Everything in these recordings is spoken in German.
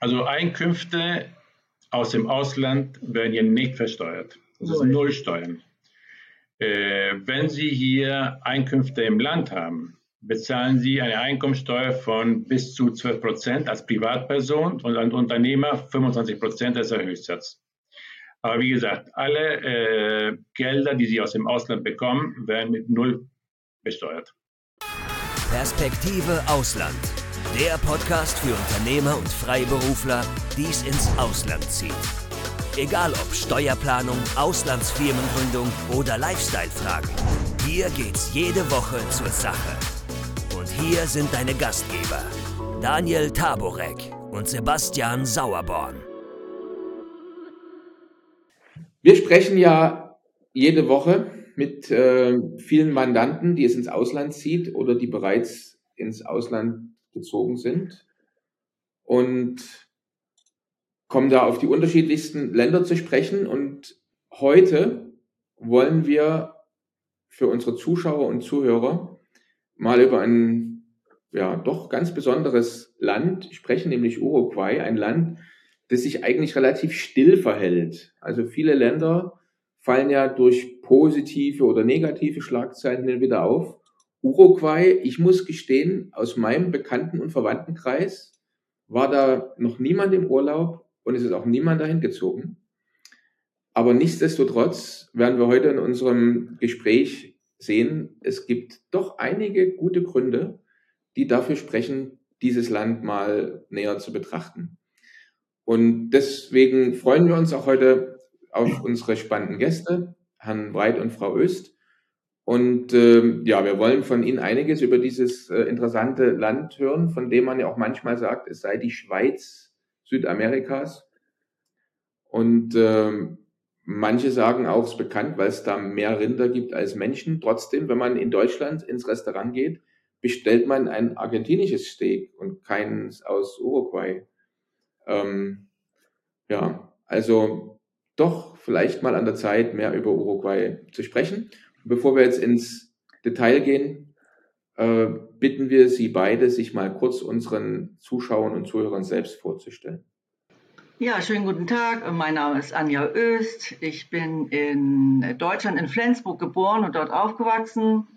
Also Einkünfte aus dem Ausland werden hier nicht versteuert. Das ist null Steuern. Äh, wenn Sie hier Einkünfte im Land haben, bezahlen Sie eine Einkommensteuer von bis zu 12 Prozent als Privatperson und als Unternehmer 25 Prozent als der Höchstsatz. Aber wie gesagt, alle äh, Gelder, die Sie aus dem Ausland bekommen, werden mit null besteuert. Perspektive Ausland. Der Podcast für Unternehmer und Freiberufler, die es ins Ausland zieht. Egal ob Steuerplanung, Auslandsfirmengründung oder Lifestyle-Fragen. Hier geht's jede Woche zur Sache. Und hier sind deine Gastgeber, Daniel Taborek und Sebastian Sauerborn. Wir sprechen ja jede Woche mit äh, vielen Mandanten, die es ins Ausland zieht oder die bereits ins Ausland gezogen sind und kommen da auf die unterschiedlichsten Länder zu sprechen. Und heute wollen wir für unsere Zuschauer und Zuhörer mal über ein ja doch ganz besonderes Land sprechen, nämlich Uruguay, ein Land, das sich eigentlich relativ still verhält. Also viele Länder fallen ja durch positive oder negative Schlagzeilen wieder auf. Uruguay, ich muss gestehen, aus meinem Bekannten- und Verwandtenkreis war da noch niemand im Urlaub und es ist auch niemand dahin gezogen. Aber nichtsdestotrotz werden wir heute in unserem Gespräch sehen, es gibt doch einige gute Gründe, die dafür sprechen, dieses Land mal näher zu betrachten. Und deswegen freuen wir uns auch heute auf unsere spannenden Gäste, Herrn Breit und Frau Öst. Und äh, ja, wir wollen von Ihnen einiges über dieses äh, interessante Land hören, von dem man ja auch manchmal sagt, es sei die Schweiz Südamerikas. Und äh, manche sagen auch, es ist bekannt, weil es da mehr Rinder gibt als Menschen. Trotzdem, wenn man in Deutschland ins Restaurant geht, bestellt man ein argentinisches Steak und keins aus Uruguay. Ähm, ja, also doch vielleicht mal an der Zeit, mehr über Uruguay zu sprechen. Bevor wir jetzt ins Detail gehen, äh, bitten wir Sie beide, sich mal kurz unseren Zuschauern und Zuhörern selbst vorzustellen. Ja, schönen guten Tag. Mein Name ist Anja Öst. Ich bin in Deutschland, in Flensburg geboren und dort aufgewachsen.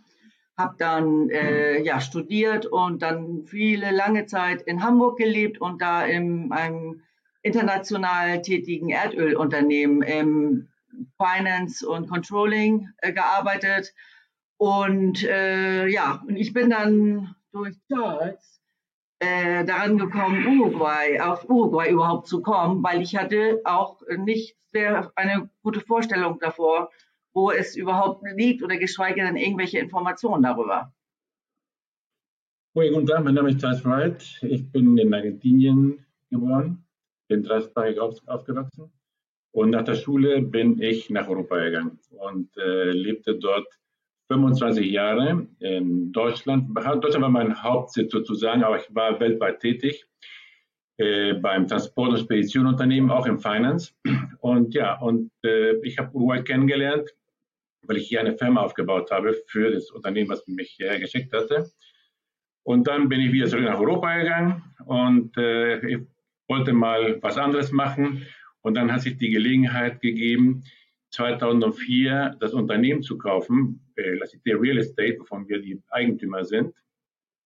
Habe dann äh, ja, studiert und dann viele lange Zeit in Hamburg gelebt und da in einem international tätigen Erdölunternehmen im Finance und Controlling äh, gearbeitet. Und äh, ja, und ich bin dann durch Charles äh, daran gekommen, Uruguay, auf Uruguay überhaupt zu kommen, weil ich hatte auch nicht sehr eine gute Vorstellung davor, wo es überhaupt liegt oder geschweige denn irgendwelche Informationen darüber. Guten Tag, mein Name ist Charles Wright. Ich bin in Argentinien geboren, bin dreisprachig aufgewachsen und nach der Schule bin ich nach Europa gegangen und äh, lebte dort 25 Jahre in Deutschland. Deutschland war mein Hauptsitz sozusagen, aber ich war weltweit tätig äh, beim Transport- und Speditionunternehmen, auch im Finance. Und ja, und äh, ich habe Uruguay kennengelernt, weil ich hier eine Firma aufgebaut habe für das Unternehmen, was mich hierher geschickt hatte. Und dann bin ich wieder zurück nach Europa gegangen und äh, ich wollte mal was anderes machen und dann hat sich die Gelegenheit gegeben, 2004 das Unternehmen zu kaufen, äh, Real Estate, wovon wir die Eigentümer sind.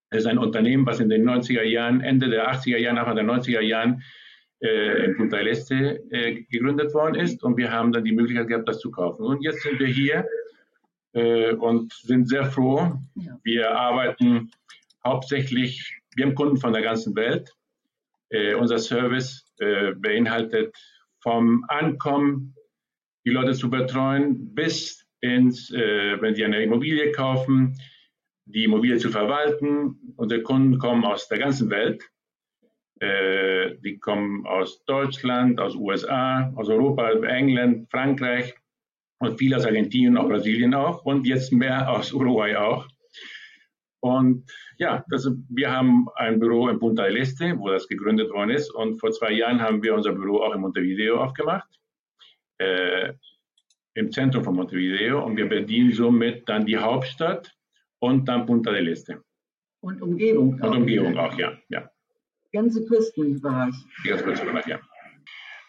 Das ist ein Unternehmen, was in den 90er Jahren, Ende der 80er Jahre, Anfang der 90er Jahren äh, in Punta del Este äh, gegründet worden ist. Und wir haben dann die Möglichkeit gehabt, das zu kaufen. Und jetzt sind wir hier äh, und sind sehr froh. Ja. Wir arbeiten hauptsächlich, wir haben Kunden von der ganzen Welt. Äh, unser Service äh, beinhaltet vom Ankommen die Leute zu betreuen bis ins, äh, wenn sie eine Immobilie kaufen, die Immobilie zu verwalten. Unsere Kunden kommen aus der ganzen Welt. Äh, die kommen aus Deutschland, aus USA, aus Europa, England, Frankreich und viele aus Argentinien, auch Brasilien auch und jetzt mehr aus Uruguay auch. Und ja, das, wir haben ein Büro in Punta del Este, wo das gegründet worden ist. Und vor zwei Jahren haben wir unser Büro auch in Montevideo aufgemacht, äh, im Zentrum von Montevideo. Und wir bedienen somit dann die Hauptstadt und dann Punta del Este. Und Umgebung. Und Umgebung auch, ja. ja. ganze Küstenbereich. Die ganze Küstenbereich, ja.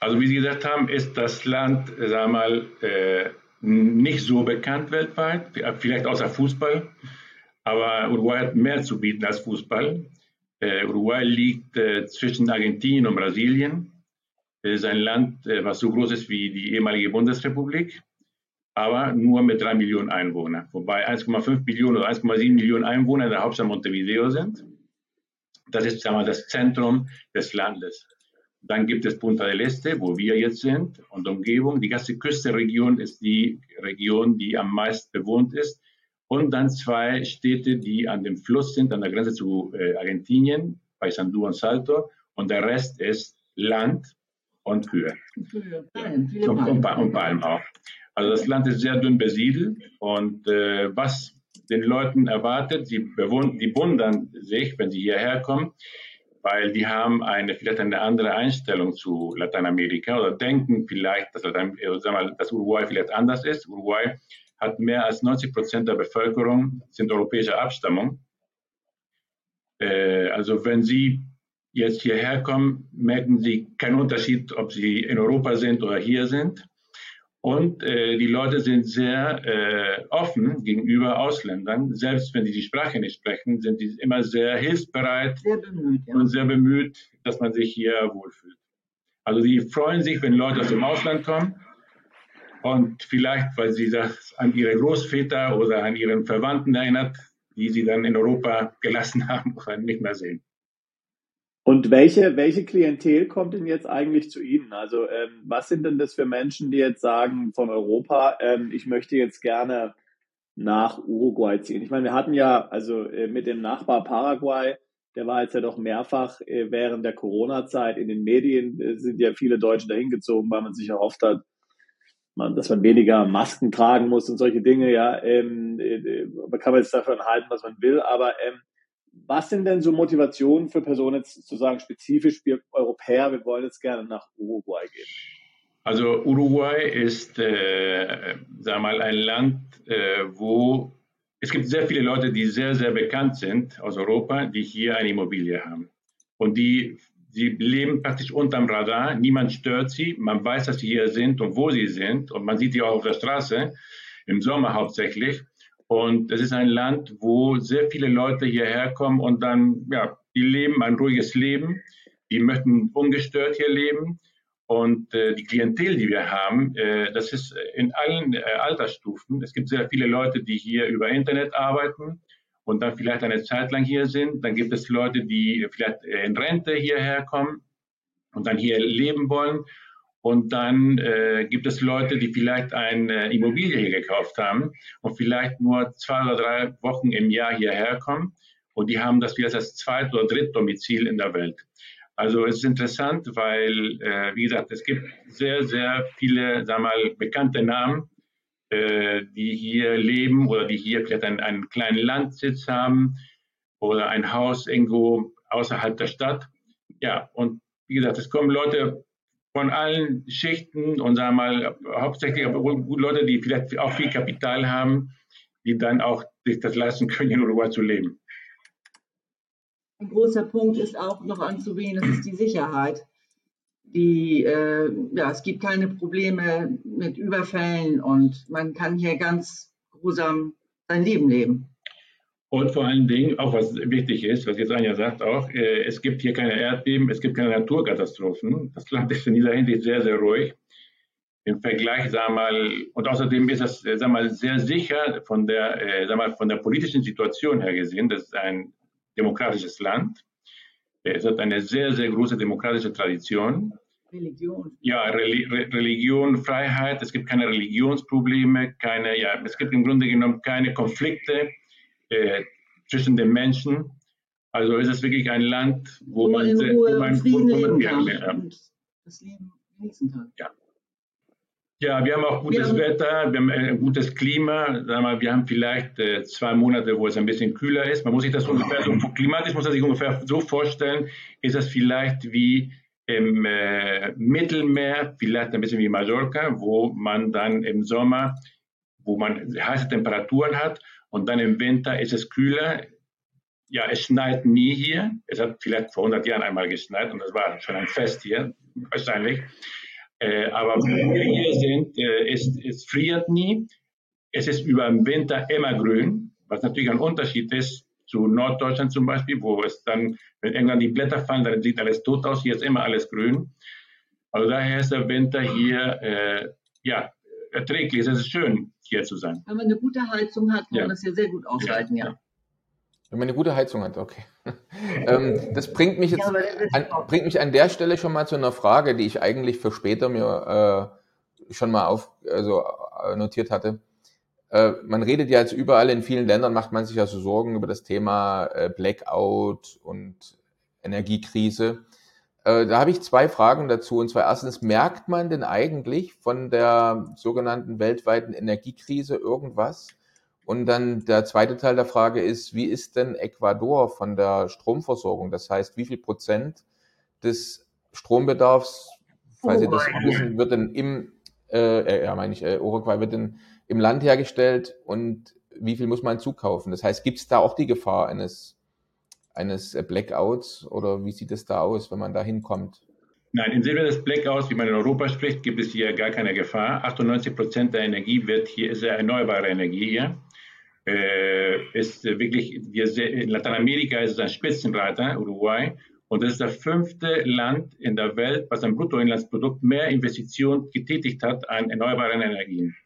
Also wie Sie gesagt haben, ist das Land, sagen wir mal, äh, nicht so bekannt weltweit, vielleicht außer Fußball. Aber Uruguay hat mehr zu bieten als Fußball. Äh, Uruguay liegt äh, zwischen Argentinien und Brasilien. Es ist ein Land, äh, was so groß ist wie die ehemalige Bundesrepublik, aber nur mit drei Millionen Einwohnern. Wobei 1,5 Millionen oder 1,7 Millionen Einwohner in der Hauptstadt Montevideo sind. Das ist sagen wir, das Zentrum des Landes. Dann gibt es Punta del Este, wo wir jetzt sind, und Umgebung. Die ganze Küstenregion ist die Region, die am meisten bewohnt ist. Und dann zwei Städte, die an dem Fluss sind, an der Grenze zu äh, Argentinien, Paysandú und Salto. Und der Rest ist Land und Kühe. Kühe, Palmen, und, und, und Palmen auch. Also das Land ist sehr dünn besiedelt. Und äh, was den Leuten erwartet, sie, die wundern sich, wenn sie hierher kommen, weil die haben eine, vielleicht eine andere Einstellung zu Lateinamerika oder denken vielleicht, dass, Latein, äh, mal, dass Uruguay vielleicht anders ist. Uruguay hat mehr als 90 Prozent der Bevölkerung sind europäischer Abstammung. Äh, also wenn Sie jetzt hierher kommen, merken Sie keinen Unterschied, ob Sie in Europa sind oder hier sind. Und äh, die Leute sind sehr äh, offen gegenüber Ausländern. Selbst wenn sie die Sprache nicht sprechen, sind sie immer sehr hilfsbereit sehr bemüht, ja. und sehr bemüht, dass man sich hier wohlfühlt. Also die freuen sich, wenn Leute aus dem Ausland kommen und vielleicht, weil sie das an ihre Großväter oder an ihren Verwandten erinnert, die sie dann in Europa gelassen haben oder nicht mehr sehen. Und welche, welche Klientel kommt denn jetzt eigentlich zu Ihnen? Also ähm, was sind denn das für Menschen, die jetzt sagen von Europa, ähm, ich möchte jetzt gerne nach Uruguay ziehen? Ich meine, wir hatten ja, also äh, mit dem Nachbar Paraguay, der war jetzt ja doch mehrfach äh, während der Corona-Zeit in den Medien, äh, sind ja viele Deutsche dahin gezogen, weil man sich erhofft hat, man, dass man weniger Masken tragen muss und solche Dinge, ja, ähm, äh, man kann man jetzt davon halten, was man will, aber ähm, was sind denn so Motivationen für Personen jetzt zu sagen, spezifisch wir Europäer, wir wollen jetzt gerne nach Uruguay gehen? Also Uruguay ist, äh, sag mal, ein Land, äh, wo es gibt sehr viele Leute, die sehr, sehr bekannt sind aus Europa, die hier eine Immobilie haben. Und die Sie leben praktisch unterm Radar, niemand stört sie, man weiß, dass sie hier sind und wo sie sind und man sieht sie auch auf der Straße, im Sommer hauptsächlich. Und es ist ein Land, wo sehr viele Leute hierher kommen und dann, ja, die leben ein ruhiges Leben, die möchten ungestört hier leben. Und äh, die Klientel, die wir haben, äh, das ist in allen äh, Altersstufen. Es gibt sehr viele Leute, die hier über Internet arbeiten und dann vielleicht eine Zeit lang hier sind. Dann gibt es Leute, die vielleicht in Rente hierher kommen und dann hier leben wollen. Und dann äh, gibt es Leute, die vielleicht eine Immobilie hier gekauft haben und vielleicht nur zwei oder drei Wochen im Jahr hierher kommen. Und die haben das vielleicht als zweit- oder drittdomizil in der Welt. Also es ist interessant, weil, äh, wie gesagt, es gibt sehr, sehr viele, sagen wir mal, bekannte Namen, äh, die hier leben oder die hier vielleicht einen, einen kleinen Landsitz haben oder ein Haus irgendwo außerhalb der Stadt. Ja, und wie gesagt, es kommen Leute von allen Schichten und sagen wir mal hauptsächlich Leute, die vielleicht auch viel Kapital haben, die dann auch sich das leisten können, in Uruguay zu leben. Ein großer Punkt ist auch noch anzuwählen, das ist die Sicherheit die, äh, ja, es gibt keine Probleme mit Überfällen und man kann hier ganz grusam sein Leben leben. Und vor allen Dingen, auch was wichtig ist, was jetzt Anja sagt auch, äh, es gibt hier keine Erdbeben, es gibt keine Naturkatastrophen. Das Land ist in dieser Hinsicht sehr, sehr ruhig. Im Vergleich, wir mal, und außerdem ist das, äh, wir mal, sehr sicher von der, äh, wir mal, von der politischen Situation her gesehen. Das ist ein demokratisches Land. Es hat eine sehr, sehr große demokratische Tradition. Religion. Ja, Reli Religion, Freiheit. Es gibt keine Religionsprobleme, keine, ja, es gibt im Grunde genommen keine Konflikte äh, zwischen den Menschen. Also ist es wirklich ein Land, wo, wo man, in Ruhe wo man, wo, wo man leben kann ja. das Leben genießen kann. Ja. Ja, wir haben auch gutes haben, Wetter, wir haben ein gutes Klima. Wir haben vielleicht äh, zwei Monate, wo es ein bisschen kühler ist. Man muss sich das ungefähr so, klimatisch muss man sich ungefähr so vorstellen, ist das vielleicht wie im äh, Mittelmeer, vielleicht ein bisschen wie Mallorca, wo man dann im Sommer, wo man heiße Temperaturen hat und dann im Winter ist es kühler. ja, es schneit nie hier. Es hat vielleicht vor 100 Jahren einmal geschneit und das war schon ein Fest hier, wahrscheinlich. Äh, aber wo wir hier sind, äh, es, es friert nie. Es ist über den Winter immer grün, was natürlich ein Unterschied ist zu Norddeutschland zum Beispiel, wo es dann, wenn irgendwann die Blätter fallen, dann sieht alles tot aus. Hier ist immer alles grün. Also daher ist der Winter hier äh, ja, erträglich. Es ist schön, hier zu sein. Wenn man eine gute Heizung hat, kann ja. man das hier sehr gut aushalten, ja. ja. Wenn man eine gute Heizung hat, okay. ähm, das bringt mich jetzt an, bringt mich an der Stelle schon mal zu einer Frage, die ich eigentlich für später mir äh, schon mal auf, also äh, notiert hatte. Äh, man redet ja jetzt überall in vielen Ländern, macht man sich ja so Sorgen über das Thema äh, Blackout und Energiekrise. Äh, da habe ich zwei Fragen dazu. Und zwar erstens, merkt man denn eigentlich von der sogenannten weltweiten Energiekrise irgendwas? Und dann der zweite Teil der Frage ist, wie ist denn Ecuador von der Stromversorgung? Das heißt, wie viel Prozent des Strombedarfs, falls Sie das wissen, wird denn im, äh, ja meine ich, äh, Uruguay wird denn im Land hergestellt und wie viel muss man zukaufen? Das heißt, gibt es da auch die Gefahr eines, eines Blackouts oder wie sieht es da aus, wenn man da hinkommt? Nein, im Sinne des Blackouts, wie man in Europa spricht, gibt es hier gar keine Gefahr. 98 Prozent der Energie wird hier, ist erneuerbare Energie hier. Äh, ist wirklich, wir, in Lateinamerika ist es ein Spitzenreiter, Uruguay, und das ist das fünfte Land in der Welt, was am Bruttoinlandsprodukt mehr Investitionen getätigt hat an erneuerbaren Energien.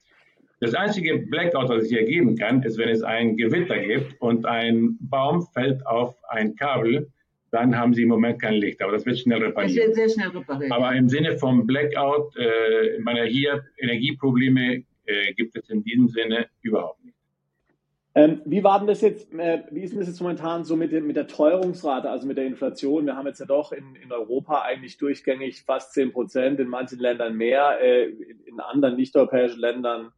Das einzige Blackout, was es hier geben kann, ist, wenn es ein Gewitter gibt und ein Baum fällt auf ein Kabel, dann haben sie im Moment kein Licht. Aber das wird schnell repariert. Das wird sehr schnell repariert. Aber im Sinne vom Blackout, äh, meine, hier Energieprobleme äh, gibt es in diesem Sinne überhaupt nicht. Ähm, wie war denn das jetzt, äh, wie ist denn das jetzt momentan so mit, mit der Teuerungsrate, also mit der Inflation? Wir haben jetzt ja doch in, in Europa eigentlich durchgängig fast 10 Prozent, in manchen Ländern mehr, äh, in, in anderen nicht-europäischen Ländern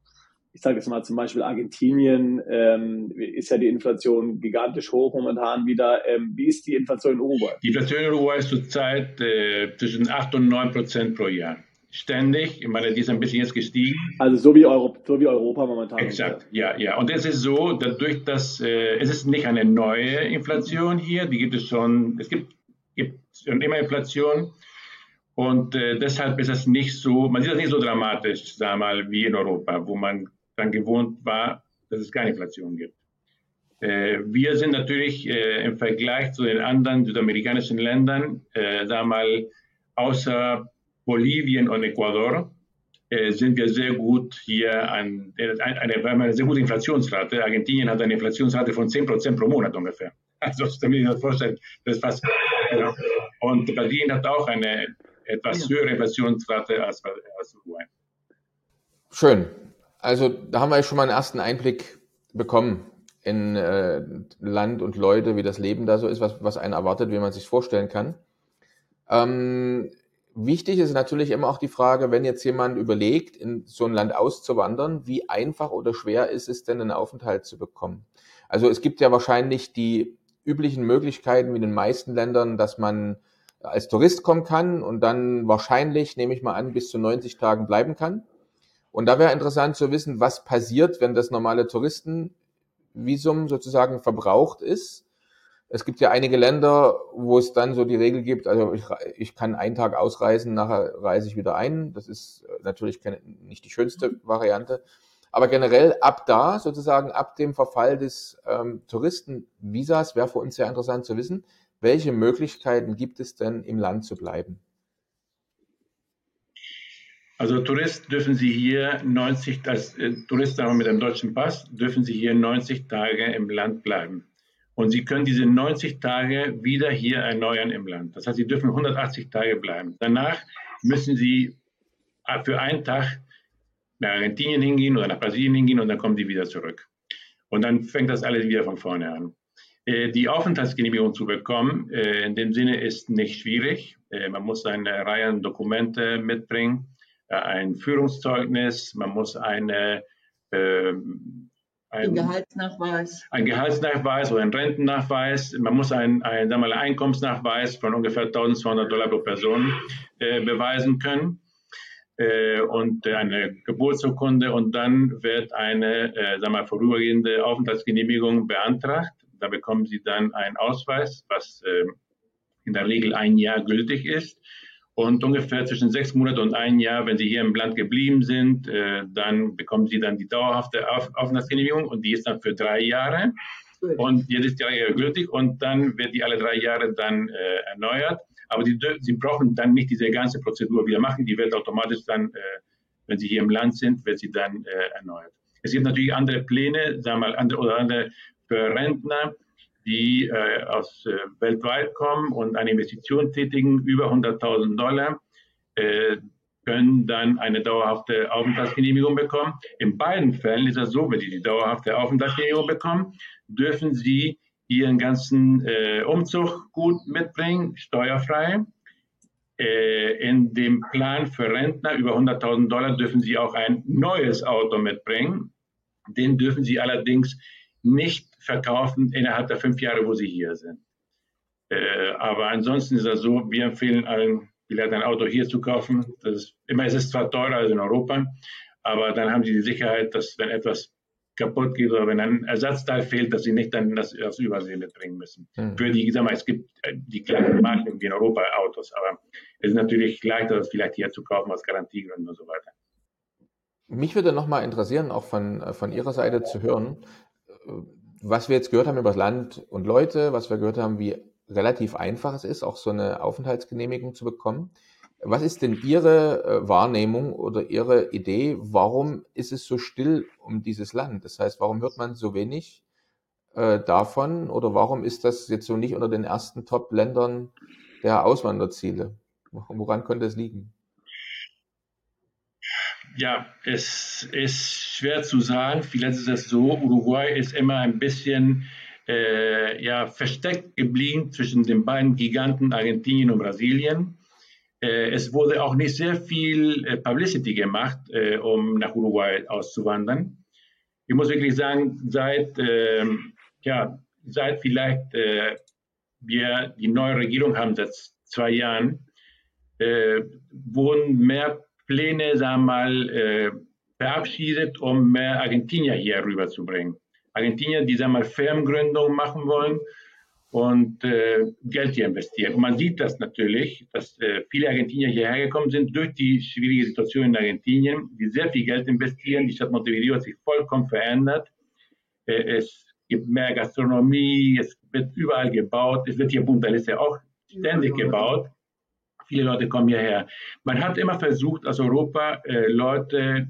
ich sage jetzt mal zum Beispiel Argentinien, ähm, ist ja die Inflation gigantisch hoch momentan wieder. Ähm, wie ist die Inflation in Uruguay? Die Inflation in Uruguay ist zurzeit äh, zwischen 8 und 9 Prozent pro Jahr. Ständig, ich meine, die ist ein bisschen jetzt gestiegen. Also so wie, Euro, so wie Europa momentan. Exakt, ja, ja. Und es ist so, dadurch, dass äh, es ist nicht eine neue Inflation hier, die gibt es schon, es gibt, gibt schon immer Inflation. Und äh, deshalb ist es nicht so, man sieht das nicht so dramatisch, sagen wir mal, wie in Europa, wo man dann gewohnt war, dass es keine Inflation gibt. Äh, wir sind natürlich äh, im Vergleich zu den anderen südamerikanischen Ländern, äh, sagen wir mal, außer Bolivien und Ecuador, äh, sind wir sehr gut hier an eine, eine, eine sehr gute Inflationsrate. Argentinien hat eine Inflationsrate von 10 Prozent pro Monat ungefähr. Also, damit ich das vorstellen, das ist fast. Ja. Und Brasilien hat auch eine etwas höhere Inflationsrate als, als Uruguay. Schön. Also da haben wir schon mal einen ersten Einblick bekommen in äh, Land und Leute, wie das Leben da so ist, was, was einen erwartet, wie man sich vorstellen kann. Ähm, wichtig ist natürlich immer auch die Frage, wenn jetzt jemand überlegt, in so ein Land auszuwandern, wie einfach oder schwer ist es denn, einen Aufenthalt zu bekommen? Also es gibt ja wahrscheinlich die üblichen Möglichkeiten wie in den meisten Ländern, dass man als Tourist kommen kann und dann wahrscheinlich, nehme ich mal an, bis zu 90 Tagen bleiben kann. Und da wäre interessant zu wissen, was passiert, wenn das normale Touristenvisum sozusagen verbraucht ist. Es gibt ja einige Länder, wo es dann so die Regel gibt, also ich, ich kann einen Tag ausreisen, nachher reise ich wieder ein. Das ist äh, natürlich keine, nicht die schönste Variante. Aber generell ab da, sozusagen ab dem Verfall des ähm, Touristenvisas, wäre für uns sehr interessant zu wissen, welche Möglichkeiten gibt es denn, im Land zu bleiben? Also Tourist dürfen Sie hier 90, als äh, Tourist aber mit einem deutschen Pass, dürfen Sie hier 90 Tage im Land bleiben. Und Sie können diese 90 Tage wieder hier erneuern im Land. Das heißt, Sie dürfen 180 Tage bleiben. Danach müssen Sie äh, für einen Tag nach Argentinien hingehen oder nach Brasilien hingehen und dann kommen Sie wieder zurück. Und dann fängt das alles wieder von vorne an. Äh, die Aufenthaltsgenehmigung zu bekommen, äh, in dem Sinne ist nicht schwierig. Man muss eine Reihe an Dokumente mitbringen ein Führungszeugnis, man muss eine äh, ein, Gehaltsnachweis. Ein Gehaltsnachweis oder ein Rentennachweis. Man muss einen, ein, sagen wir, Einkommensnachweis von ungefähr 1200 Dollar pro Person äh, beweisen können äh, und eine Geburtsurkunde und dann wird eine, äh, sagen wir, vorübergehende Aufenthaltsgenehmigung beantragt Da bekommen Sie dann einen Ausweis, was äh, in der Regel ein Jahr gültig ist. Und ungefähr zwischen sechs Monate und ein Jahr, wenn Sie hier im Land geblieben sind, äh, dann bekommen Sie dann die dauerhafte Auf Aufenthaltsgenehmigung und die ist dann für drei Jahre. Und jedes Jahr gültig und dann wird die alle drei Jahre dann äh, erneuert. Aber die, Sie brauchen dann nicht diese ganze Prozedur wieder machen. Die wird automatisch dann, äh, wenn Sie hier im Land sind, wird sie dann äh, erneuert. Es gibt natürlich andere Pläne, sagen wir mal, andere oder andere für Rentner, die äh, aus äh, weltweit kommen und eine Investition tätigen, über 100.000 Dollar, äh, können dann eine dauerhafte Aufenthaltsgenehmigung bekommen. In beiden Fällen ist es so, wenn sie die dauerhafte Aufenthaltsgenehmigung bekommen, dürfen sie ihren ganzen äh, Umzug gut mitbringen, steuerfrei. Äh, in dem Plan für Rentner über 100.000 Dollar dürfen sie auch ein neues Auto mitbringen. Den dürfen sie allerdings nicht verkaufen innerhalb der fünf Jahre, wo sie hier sind. Äh, aber ansonsten ist es so, wir empfehlen allen, vielleicht ein Auto hier zu kaufen. Das ist, immer ist es zwar teurer als in Europa, aber dann haben sie die Sicherheit, dass wenn etwas kaputt geht oder wenn ein Ersatzteil fehlt, dass sie nicht dann das aus Übersee mitbringen müssen. Mhm. Für die, sag mal, es gibt äh, die kleinen Marken wie in Europa Autos, aber es ist natürlich leichter, das vielleicht hier zu kaufen aus Garantiegründen und so weiter. Mich würde nochmal interessieren, auch von, äh, von Ihrer Seite zu hören, was wir jetzt gehört haben über das Land und Leute, was wir gehört haben, wie relativ einfach es ist, auch so eine Aufenthaltsgenehmigung zu bekommen. Was ist denn Ihre äh, Wahrnehmung oder Ihre Idee? Warum ist es so still um dieses Land? Das heißt, warum hört man so wenig äh, davon oder warum ist das jetzt so nicht unter den ersten Top-Ländern der Auswanderziele? Woran könnte es liegen? Ja, es ist schwer zu sagen. Vielleicht ist es so, Uruguay ist immer ein bisschen äh, ja, versteckt geblieben zwischen den beiden Giganten Argentinien und Brasilien. Äh, es wurde auch nicht sehr viel äh, Publicity gemacht, äh, um nach Uruguay auszuwandern. Ich muss wirklich sagen, seit, ähm, ja, seit vielleicht äh, wir die neue Regierung haben, seit zwei Jahren, äh, wurden mehr Pläne, sagen wir mal, äh, verabschiedet, um mehr Argentinier hier rüberzubringen. Argentinier, die, sagen wir mal, Firmengründung machen wollen und äh, Geld hier investieren. Und man sieht das natürlich, dass äh, viele Argentinier hierher gekommen sind durch die schwierige Situation in Argentinien, die sehr viel Geld investieren. Die Stadt Montevideo hat sich vollkommen verändert. Äh, es gibt mehr Gastronomie, es wird überall gebaut, es wird hier Punta Lisse auch ständig gebaut. Viele Leute kommen hierher. Man hat immer versucht, aus Europa äh, Leute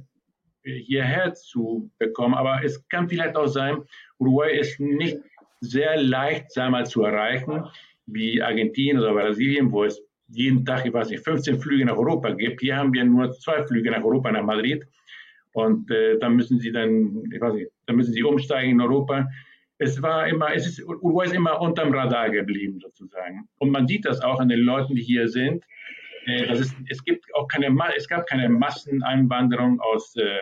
äh, hierher zu bekommen, aber es kann vielleicht auch sein, Uruguay ist nicht sehr leicht, sagen zu erreichen, wie Argentinien oder Brasilien, wo es jeden Tag, ich weiß nicht, 15 Flüge nach Europa gibt. Hier haben wir nur zwei Flüge nach Europa, nach Madrid. Und äh, dann müssen sie dann, ich weiß nicht, dann müssen sie umsteigen in Europa es war immer, es ist, Uruguay ist immer unterm Radar geblieben sozusagen. Und man sieht das auch an den Leuten, die hier sind. Äh, das ist, es gibt auch keine, es gab keine Masseneinwanderung aus, äh,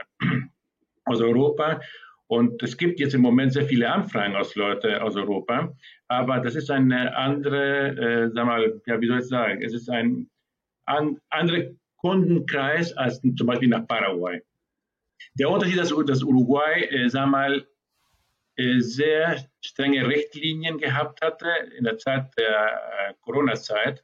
aus Europa. Und es gibt jetzt im Moment sehr viele Anfragen aus Leuten aus Europa. Aber das ist eine andere, äh, sag mal, ja, wie soll ich sagen? Es ist ein an, anderer Kundenkreis als zum Beispiel nach Paraguay. Der Unterschied ist, dass Uruguay, äh, sag mal, sehr strenge Richtlinien gehabt hatte in der Zeit der äh, Corona-Zeit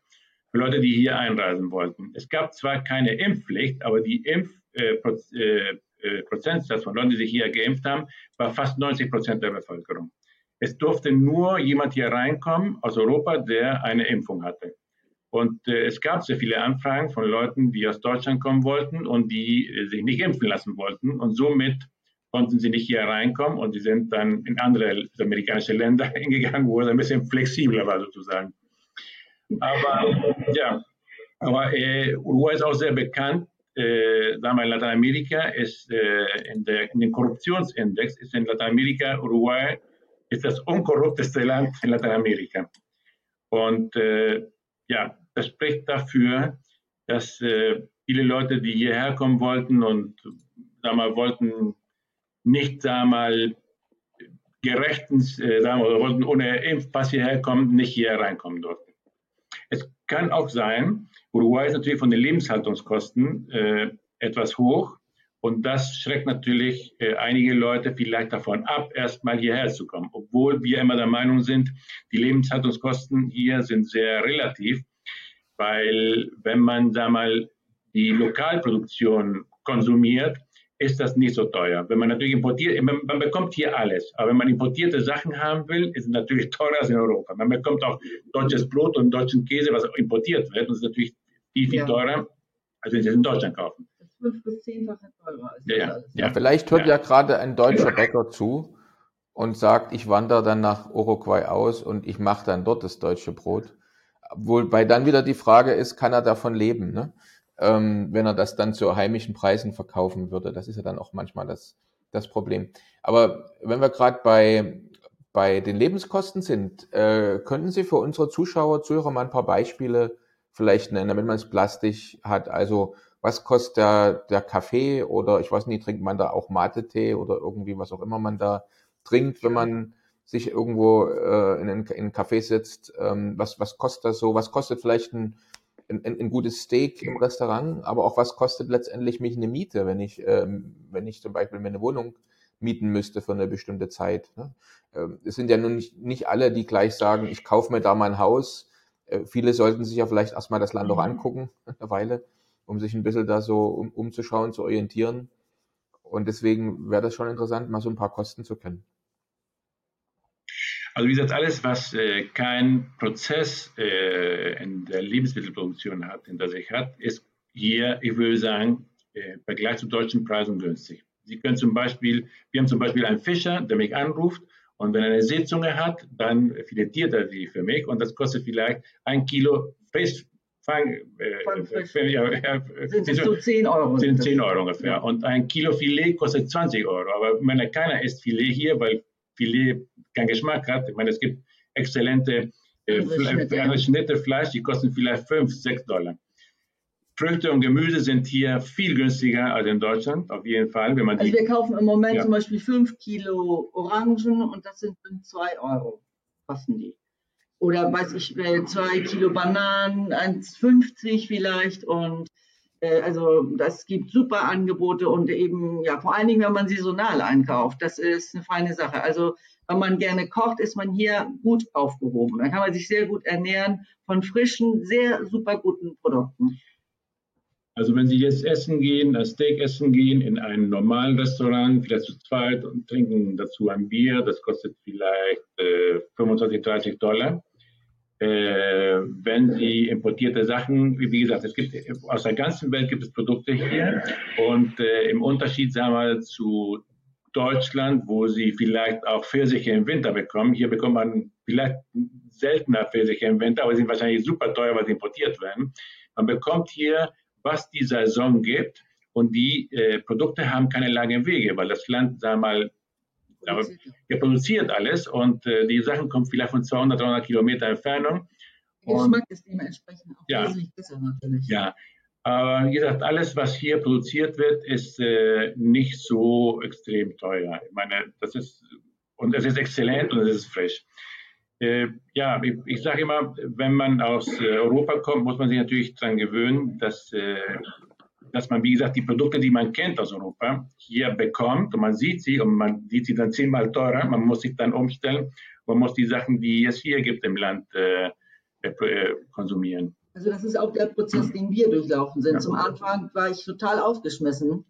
für Leute, die hier einreisen wollten. Es gab zwar keine Impfpflicht, aber die Impfprozentsatz äh, von Leuten, die sich hier geimpft haben, war fast 90 Prozent der Bevölkerung. Es durfte nur jemand hier reinkommen aus Europa, der eine Impfung hatte. Und äh, es gab sehr viele Anfragen von Leuten, die aus Deutschland kommen wollten und die äh, sich nicht impfen lassen wollten. Und somit konnten sie nicht hier reinkommen und sie sind dann in andere amerikanische Länder hingegangen, wo es ein bisschen flexibler war sozusagen. Aber ja, aber äh, Uruguay ist auch sehr bekannt. Äh, sagen wir, in Lateinamerika ist äh, in, der, in dem Korruptionsindex ist in Lateinamerika Uruguay ist das unkorrupteste Land in Lateinamerika. Und äh, ja, das spricht dafür, dass äh, viele Leute, die hierher kommen wollten und sagen wollten nicht, sagen wir mal, gerechtens, äh, sagen wir, wollten ohne Impfpass hierher kommen, nicht hier reinkommen durften. Es kann auch sein, Uruguay ist natürlich von den Lebenshaltungskosten äh, etwas hoch Und das schreckt natürlich äh, einige Leute vielleicht davon ab, erstmal hierher zu kommen. Obwohl wir immer der Meinung sind, die Lebenshaltungskosten hier sind sehr relativ, weil wenn man da mal die Lokalproduktion konsumiert, ist das nicht so teuer. Wenn man natürlich importiert, man, man, bekommt hier alles, aber wenn man importierte Sachen haben will, ist es natürlich teurer als in Europa. Man bekommt auch deutsches Brot und deutschen Käse, was importiert wird, und das ist natürlich viel, viel ja. teurer, als wenn Sie es in Deutschland kaufen fünf bis zehnfache teurer. Ja, ja, ja, Vielleicht hört ja, gerade ein deutscher Bäcker zu und sagt, ich wandere dann nach Uruguay aus und ich mache dann dort das deutsche Brot. Wobei dann wieder die Frage ist, kann er davon leben, ne? Ähm, wenn er das dann zu heimischen Preisen verkaufen würde. Das ist ja dann auch manchmal das, das Problem. Aber wenn wir gerade bei, bei den Lebenskosten sind, äh, könnten Sie für unsere Zuschauer, Zuhörer mal ein paar Beispiele vielleicht nennen, damit man es plastisch hat? Also was kostet der, der Kaffee oder ich weiß nicht, trinkt man da auch Mate-Tee oder irgendwie was auch immer man da trinkt, wenn man sich irgendwo äh, in, einen, in einen Café sitzt. Ähm, was, was kostet das so? Was kostet vielleicht ein, ein, ein gutes Steak im Restaurant? Aber auch was kostet letztendlich mich eine Miete, wenn ich, ähm, wenn ich zum Beispiel mir eine Wohnung mieten müsste für eine bestimmte Zeit. Ne? Ähm, es sind ja nun nicht, nicht alle, die gleich sagen, ich kaufe mir da mein Haus. Äh, viele sollten sich ja vielleicht erstmal das Land auch mhm. angucken, eine Weile um sich ein bisschen da so um, umzuschauen, zu orientieren. Und deswegen wäre das schon interessant, mal so ein paar Kosten zu kennen. Also wie gesagt, alles, was äh, kein Prozess äh, in der Lebensmittelproduktion hat, hinter sich hat, ist hier, ich würde sagen, äh, im Vergleich zu deutschen Preisen günstig. Sie können zum Beispiel, wir haben zum Beispiel einen Fischer, der mich anruft und wenn er eine Seezunge hat, dann filetiert er sie für mich und das kostet vielleicht ein Kilo Fisch, Fang, äh, ja, ja, sind es so 10 Euro? Sind 10 Euro ungefähr. Ja. Und ein Kilo Filet kostet 20 Euro. Aber meine, keiner isst Filet hier, weil Filet keinen Geschmack hat. Ich meine, es gibt exzellente äh, Schnitte, Schnitte Fleisch, die kosten vielleicht 5, 6 Dollar. Früchte und Gemüse sind hier viel günstiger als in Deutschland, auf jeden Fall. Wenn man also wir kaufen im Moment ja. zum Beispiel 5 Kilo Orangen und das sind 2 Euro, kosten die oder weiß ich, äh, zwei Kilo Bananen, 1,50 vielleicht und äh, also das gibt super Angebote und eben, ja, vor allen Dingen, wenn man saisonal einkauft, das ist eine feine Sache. Also wenn man gerne kocht, ist man hier gut aufgehoben. Dann kann man sich sehr gut ernähren von frischen, sehr super guten Produkten. Also wenn Sie jetzt essen gehen, ein Steak essen gehen in einem normalen Restaurant, vielleicht zu zweit und trinken dazu ein Bier, das kostet vielleicht äh, 25, 30 Dollar äh, wenn Sie importierte Sachen, wie gesagt, es gibt aus der ganzen Welt gibt es Produkte hier und äh, im Unterschied, sagen wir, zu Deutschland, wo Sie vielleicht auch Pfirsiche im Winter bekommen, hier bekommt man vielleicht seltener Pfirsiche im Winter, aber sie sind wahrscheinlich super teuer, weil sie importiert werden. Man bekommt hier, was die Saison gibt und die äh, Produkte haben keine langen Wege, weil das Land, sagen wir mal, aber er produziert alles und äh, die Sachen kommen vielleicht von 200, 300 Kilometer Entfernung. Der Geschmack ist dementsprechend auch ja, wesentlich besser natürlich. Ja, aber wie gesagt, alles, was hier produziert wird, ist äh, nicht so extrem teuer. Ich meine, das ist, und es ist exzellent und es ist frisch. Äh, ja, ich, ich sage immer, wenn man aus äh, Europa kommt, muss man sich natürlich daran gewöhnen, dass äh, dass man, wie gesagt, die Produkte, die man kennt aus Europa, hier bekommt und man sieht sie und man sieht sie dann zehnmal teurer. Man muss sich dann umstellen. Man muss die Sachen, die es hier gibt im Land, äh, äh, konsumieren. Also das ist auch der Prozess, den wir durchlaufen sind. Ja. Zum Anfang war ich total aufgeschmissen,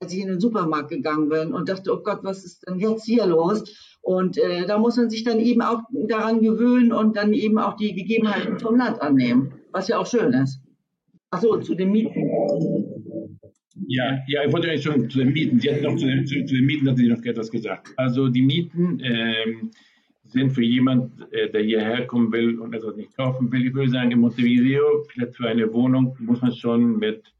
als ich in den Supermarkt gegangen bin und dachte, oh Gott, was ist denn jetzt hier los? Und äh, da muss man sich dann eben auch daran gewöhnen und dann eben auch die Gegebenheiten vom Land annehmen, was ja auch schön ist. Achso, zu den Mieten. Ja, ja, ich wollte eigentlich schon zu den Mieten. Sie hatten noch zu den, zu, zu den Mieten hatten Sie noch etwas gesagt. Also die Mieten ähm, sind für jemanden, äh, der hierher kommen will und etwas nicht kaufen will. Ich würde sagen, in Montevideo, vielleicht für eine Wohnung, muss man schon mit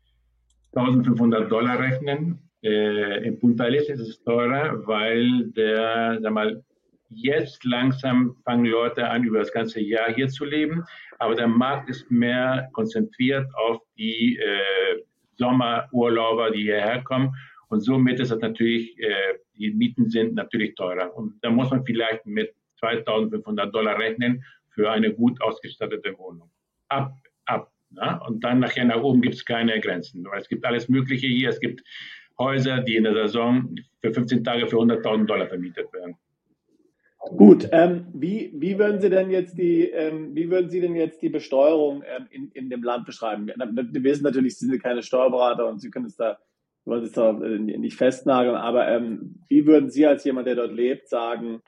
1500 Dollar rechnen. Äh, in Punta Arenas ist es teurer, weil der, sag mal, jetzt langsam fangen Leute an, über das ganze Jahr hier zu leben. Aber der Markt ist mehr konzentriert auf die äh, Sommerurlauber, die hierher kommen. Und somit ist es natürlich, äh, die Mieten sind natürlich teurer. Und da muss man vielleicht mit 2500 Dollar rechnen für eine gut ausgestattete Wohnung. Ab, ab. Na? Und dann nachher nach oben gibt es keine Grenzen. Es gibt alles Mögliche hier. Es gibt Häuser, die in der Saison für 15 Tage für 100.000 Dollar vermietet werden. Gut, ähm, wie, wie würden Sie denn jetzt die, ähm, wie würden Sie denn jetzt die Besteuerung ähm, in, in dem Land beschreiben? Wir wissen natürlich, Sie sind keine Steuerberater und Sie können es da, wollen es da äh, nicht festnageln, aber ähm, wie würden Sie als jemand, der dort lebt, sagen,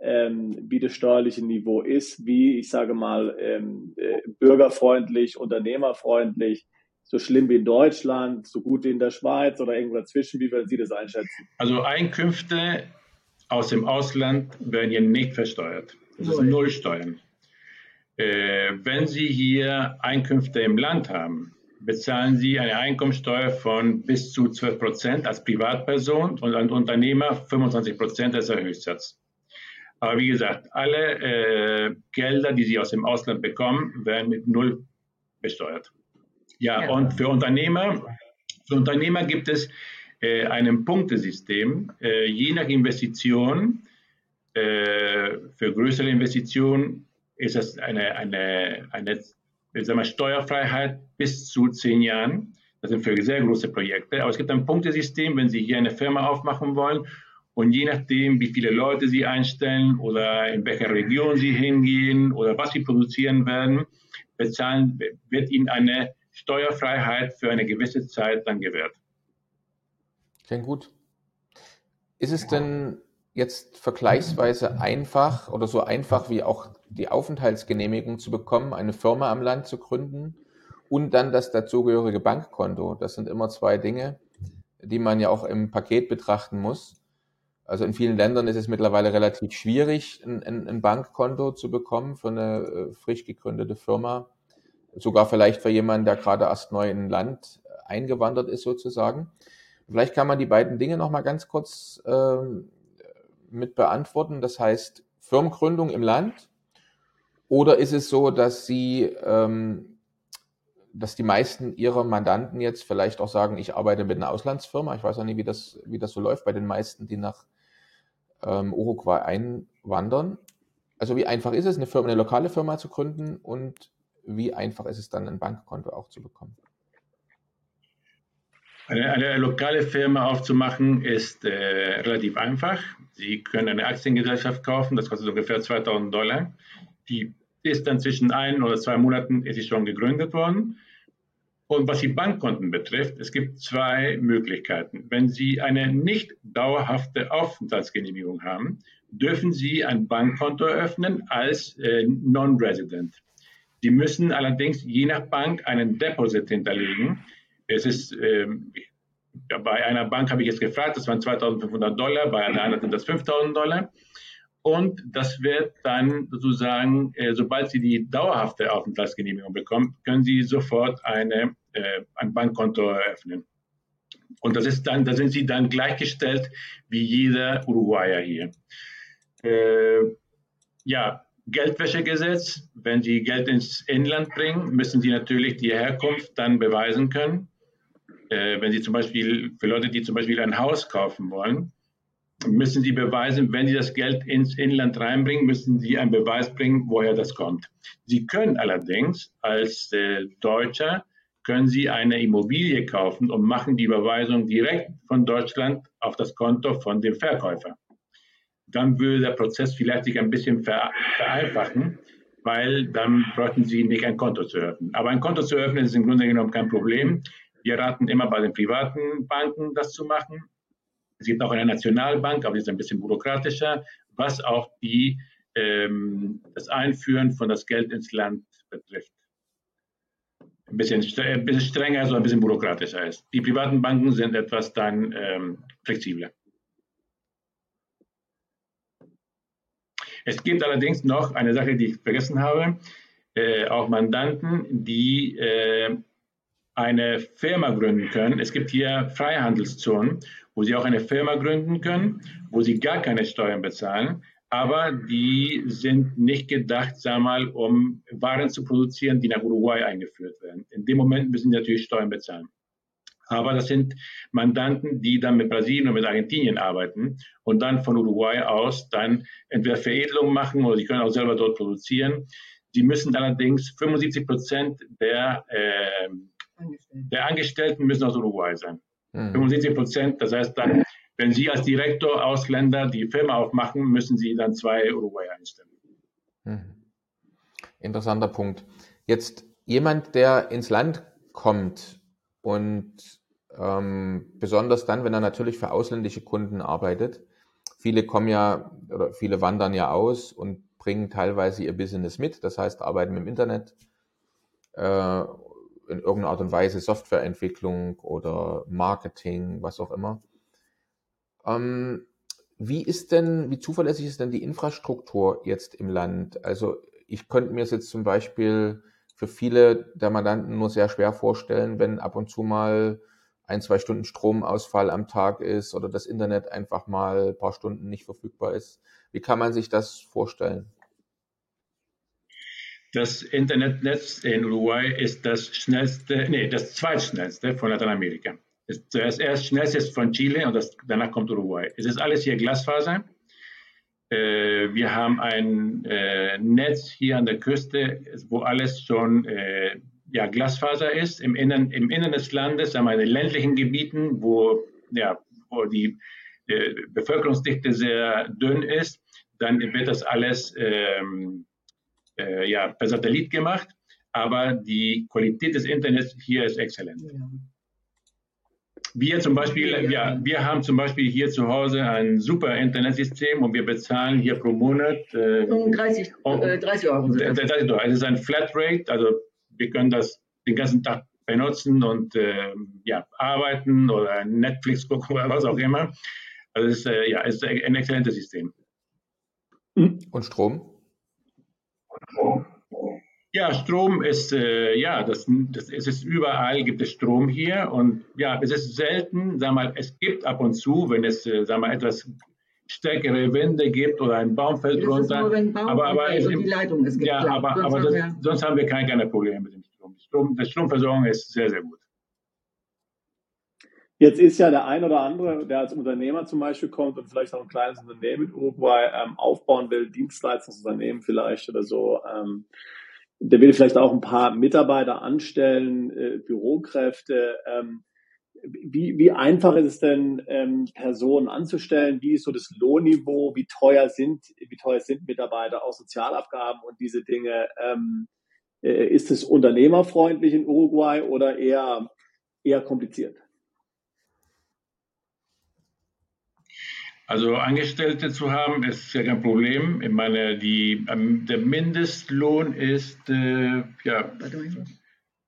ähm, wie das steuerliche Niveau ist, wie, ich sage mal, ähm, äh, bürgerfreundlich, unternehmerfreundlich, so schlimm wie in Deutschland, so gut wie in der Schweiz oder irgendwo dazwischen? Wie würden Sie das einschätzen? Also Einkünfte aus dem Ausland werden hier nicht versteuert. Das ist Nullsteuern. Äh, wenn Sie hier Einkünfte im Land haben, bezahlen Sie eine Einkommensteuer von bis zu 12 Prozent als Privatperson und als Unternehmer 25 Prozent als der Höchstsatz. Aber wie gesagt, alle äh, Gelder, die Sie aus dem Ausland bekommen, werden mit Null besteuert. Ja, ja. und für Unternehmer, für Unternehmer gibt es äh, einem Punktesystem, äh, je nach Investition, äh, für größere Investitionen ist es eine, eine, eine sagen wir, Steuerfreiheit bis zu zehn Jahren. Das sind für sehr große Projekte. Aber es gibt ein Punktesystem, wenn Sie hier eine Firma aufmachen wollen und je nachdem, wie viele Leute Sie einstellen oder in welcher Region Sie hingehen oder was Sie produzieren werden, bezahlen, wird Ihnen eine Steuerfreiheit für eine gewisse Zeit dann gewährt. Klingt gut. Ist es denn jetzt vergleichsweise einfach oder so einfach wie auch die Aufenthaltsgenehmigung zu bekommen, eine Firma am Land zu gründen und dann das dazugehörige Bankkonto? Das sind immer zwei Dinge, die man ja auch im Paket betrachten muss. Also in vielen Ländern ist es mittlerweile relativ schwierig, ein, ein Bankkonto zu bekommen für eine äh, frisch gegründete Firma. Sogar vielleicht für jemanden, der gerade erst neu in ein Land eingewandert ist sozusagen. Vielleicht kann man die beiden Dinge noch mal ganz kurz ähm, mit beantworten. Das heißt, Firmengründung im Land oder ist es so, dass Sie, ähm, dass die meisten Ihrer Mandanten jetzt vielleicht auch sagen, ich arbeite mit einer Auslandsfirma. Ich weiß auch nicht, wie das, wie das so läuft bei den meisten, die nach ähm, Uruguay einwandern. Also wie einfach ist es, eine Firma, eine lokale Firma zu gründen und wie einfach ist es dann, ein Bankkonto auch zu bekommen? Eine, eine, lokale Firma aufzumachen ist äh, relativ einfach. Sie können eine Aktiengesellschaft kaufen, das kostet ungefähr 2000 Dollar. Die ist dann zwischen ein oder zwei Monaten ist sie schon gegründet worden. Und was die Bankkonten betrifft, es gibt zwei Möglichkeiten. Wenn Sie eine nicht dauerhafte Aufenthaltsgenehmigung haben, dürfen Sie ein Bankkonto eröffnen als äh, Non-Resident. Sie müssen allerdings je nach Bank einen Deposit hinterlegen es ist, ähm, bei einer Bank habe ich jetzt gefragt, das waren 2500 Dollar, bei einer anderen sind das 5000 Dollar. Und das wird dann sozusagen, äh, sobald Sie die dauerhafte Aufenthaltsgenehmigung bekommen, können Sie sofort eine, äh, ein Bankkonto eröffnen. Und das ist dann, da sind Sie dann gleichgestellt wie jeder Uruguayer hier. Äh, ja, Geldwäschegesetz. Wenn Sie Geld ins Inland bringen, müssen Sie natürlich die Herkunft dann beweisen können äh, wenn Sie zum Beispiel, für Leute, die zum Beispiel ein Haus kaufen wollen, müssen Sie beweisen, wenn Sie das Geld ins Inland reinbringen, müssen Sie einen Beweis bringen, woher das kommt. Sie können allerdings als äh, Deutscher, können Sie eine Immobilie kaufen und machen die Überweisung direkt von Deutschland auf das Konto von dem Verkäufer. Dann würde der Prozess vielleicht sich ein bisschen vereinfachen, weil dann bräuchten Sie nicht ein Konto zu öffnen. Aber ein Konto zu öffnen ist im Grunde genommen kein Problem. Wir raten immer bei den privaten Banken, das zu machen. Es gibt auch eine Nationalbank, aber die ist ein bisschen bürokratischer, was auch die, ähm, das Einführen von das Geld ins Land betrifft. Ein bisschen, ein bisschen strenger, also ein bisschen bürokratischer ist. Die privaten Banken sind etwas dann ähm, flexibler. Es gibt allerdings noch eine Sache, die ich vergessen habe. Äh, auch Mandanten, die äh, eine Firma gründen können. Es gibt hier Freihandelszonen, wo Sie auch eine Firma gründen können, wo Sie gar keine Steuern bezahlen, aber die sind nicht gedacht, wir mal, um Waren zu produzieren, die nach Uruguay eingeführt werden. In dem Moment müssen Sie natürlich Steuern bezahlen. Aber das sind Mandanten, die dann mit Brasilien und mit Argentinien arbeiten und dann von Uruguay aus dann entweder Veredelung machen oder sie können auch selber dort produzieren. Sie müssen allerdings 75 Prozent der äh, der Angestellten müssen aus Uruguay sein. Mhm. 75 Prozent. Das heißt dann, wenn Sie als Direktor Ausländer die Firma aufmachen, müssen Sie dann zwei Uruguay einstellen. Mhm. Interessanter Punkt. Jetzt jemand, der ins Land kommt und ähm, besonders dann, wenn er natürlich für ausländische Kunden arbeitet. Viele kommen ja oder viele wandern ja aus und bringen teilweise ihr Business mit, das heißt arbeiten im Internet, äh, in irgendeiner Art und Weise Softwareentwicklung oder Marketing, was auch immer. Ähm, wie ist denn, wie zuverlässig ist denn die Infrastruktur jetzt im Land? Also ich könnte mir es jetzt zum Beispiel für viele der Mandanten nur sehr schwer vorstellen, wenn ab und zu mal ein, zwei Stunden Stromausfall am Tag ist oder das Internet einfach mal ein paar Stunden nicht verfügbar ist. Wie kann man sich das vorstellen? Das Internetnetz in Uruguay ist das schnellste, nee, das zweitschnellste von Lateinamerika. Das erst schnellste ist von Chile und das, danach kommt Uruguay. Es ist alles hier Glasfaser. Äh, wir haben ein äh, Netz hier an der Küste, wo alles schon äh, ja, Glasfaser ist. Im Innern, im Innern des Landes, sagen wir, in ländlichen Gebieten, wo, ja, wo die Bevölkerungsdichte sehr dünn ist, dann wird das alles ähm, äh, ja, per Satellit gemacht, aber die Qualität des Internets hier ist exzellent. Ja. Wir zum Beispiel, ja, wir haben zum Beispiel hier zu Hause ein super Internetsystem und wir bezahlen hier pro Monat äh, 30, äh, 30 Euro. 30 Euro. Es ist ein Flatrate, also wir können das den ganzen Tag benutzen und äh, ja, arbeiten oder Netflix gucken oder was auch immer. Also es ist, äh, ja, es ist ein exzellentes System. Und Strom? Ja, Strom ist, äh, ja, das, das, es ist überall, gibt es Strom hier und ja, es ist selten, sag mal, es gibt ab und zu, wenn es, äh, sag mal, etwas stärkere Wände gibt oder ein Baum fällt runter. Nur, wenn Baum aber, aber also die Leitung ist ja, aber, sonst, aber das, haben sonst haben wir keine, keine Probleme mit dem Strom. Strom. Die Stromversorgung ist sehr, sehr gut. Jetzt ist ja der ein oder andere, der als Unternehmer zum Beispiel kommt und vielleicht auch ein kleines Unternehmen in Uruguay ähm, aufbauen will, Dienstleistungsunternehmen vielleicht oder so, ähm, der will vielleicht auch ein paar Mitarbeiter anstellen, äh, Bürokräfte. Ähm, wie, wie einfach ist es denn, ähm, Personen anzustellen? Wie ist so das Lohnniveau? Wie teuer sind, wie teuer sind Mitarbeiter, auch Sozialabgaben und diese Dinge? Ähm, äh, ist es unternehmerfreundlich in Uruguay oder eher, eher kompliziert? Also Angestellte zu haben, ist ja kein Problem. Ich meine, die, ähm, der Mindestlohn ist äh, ja,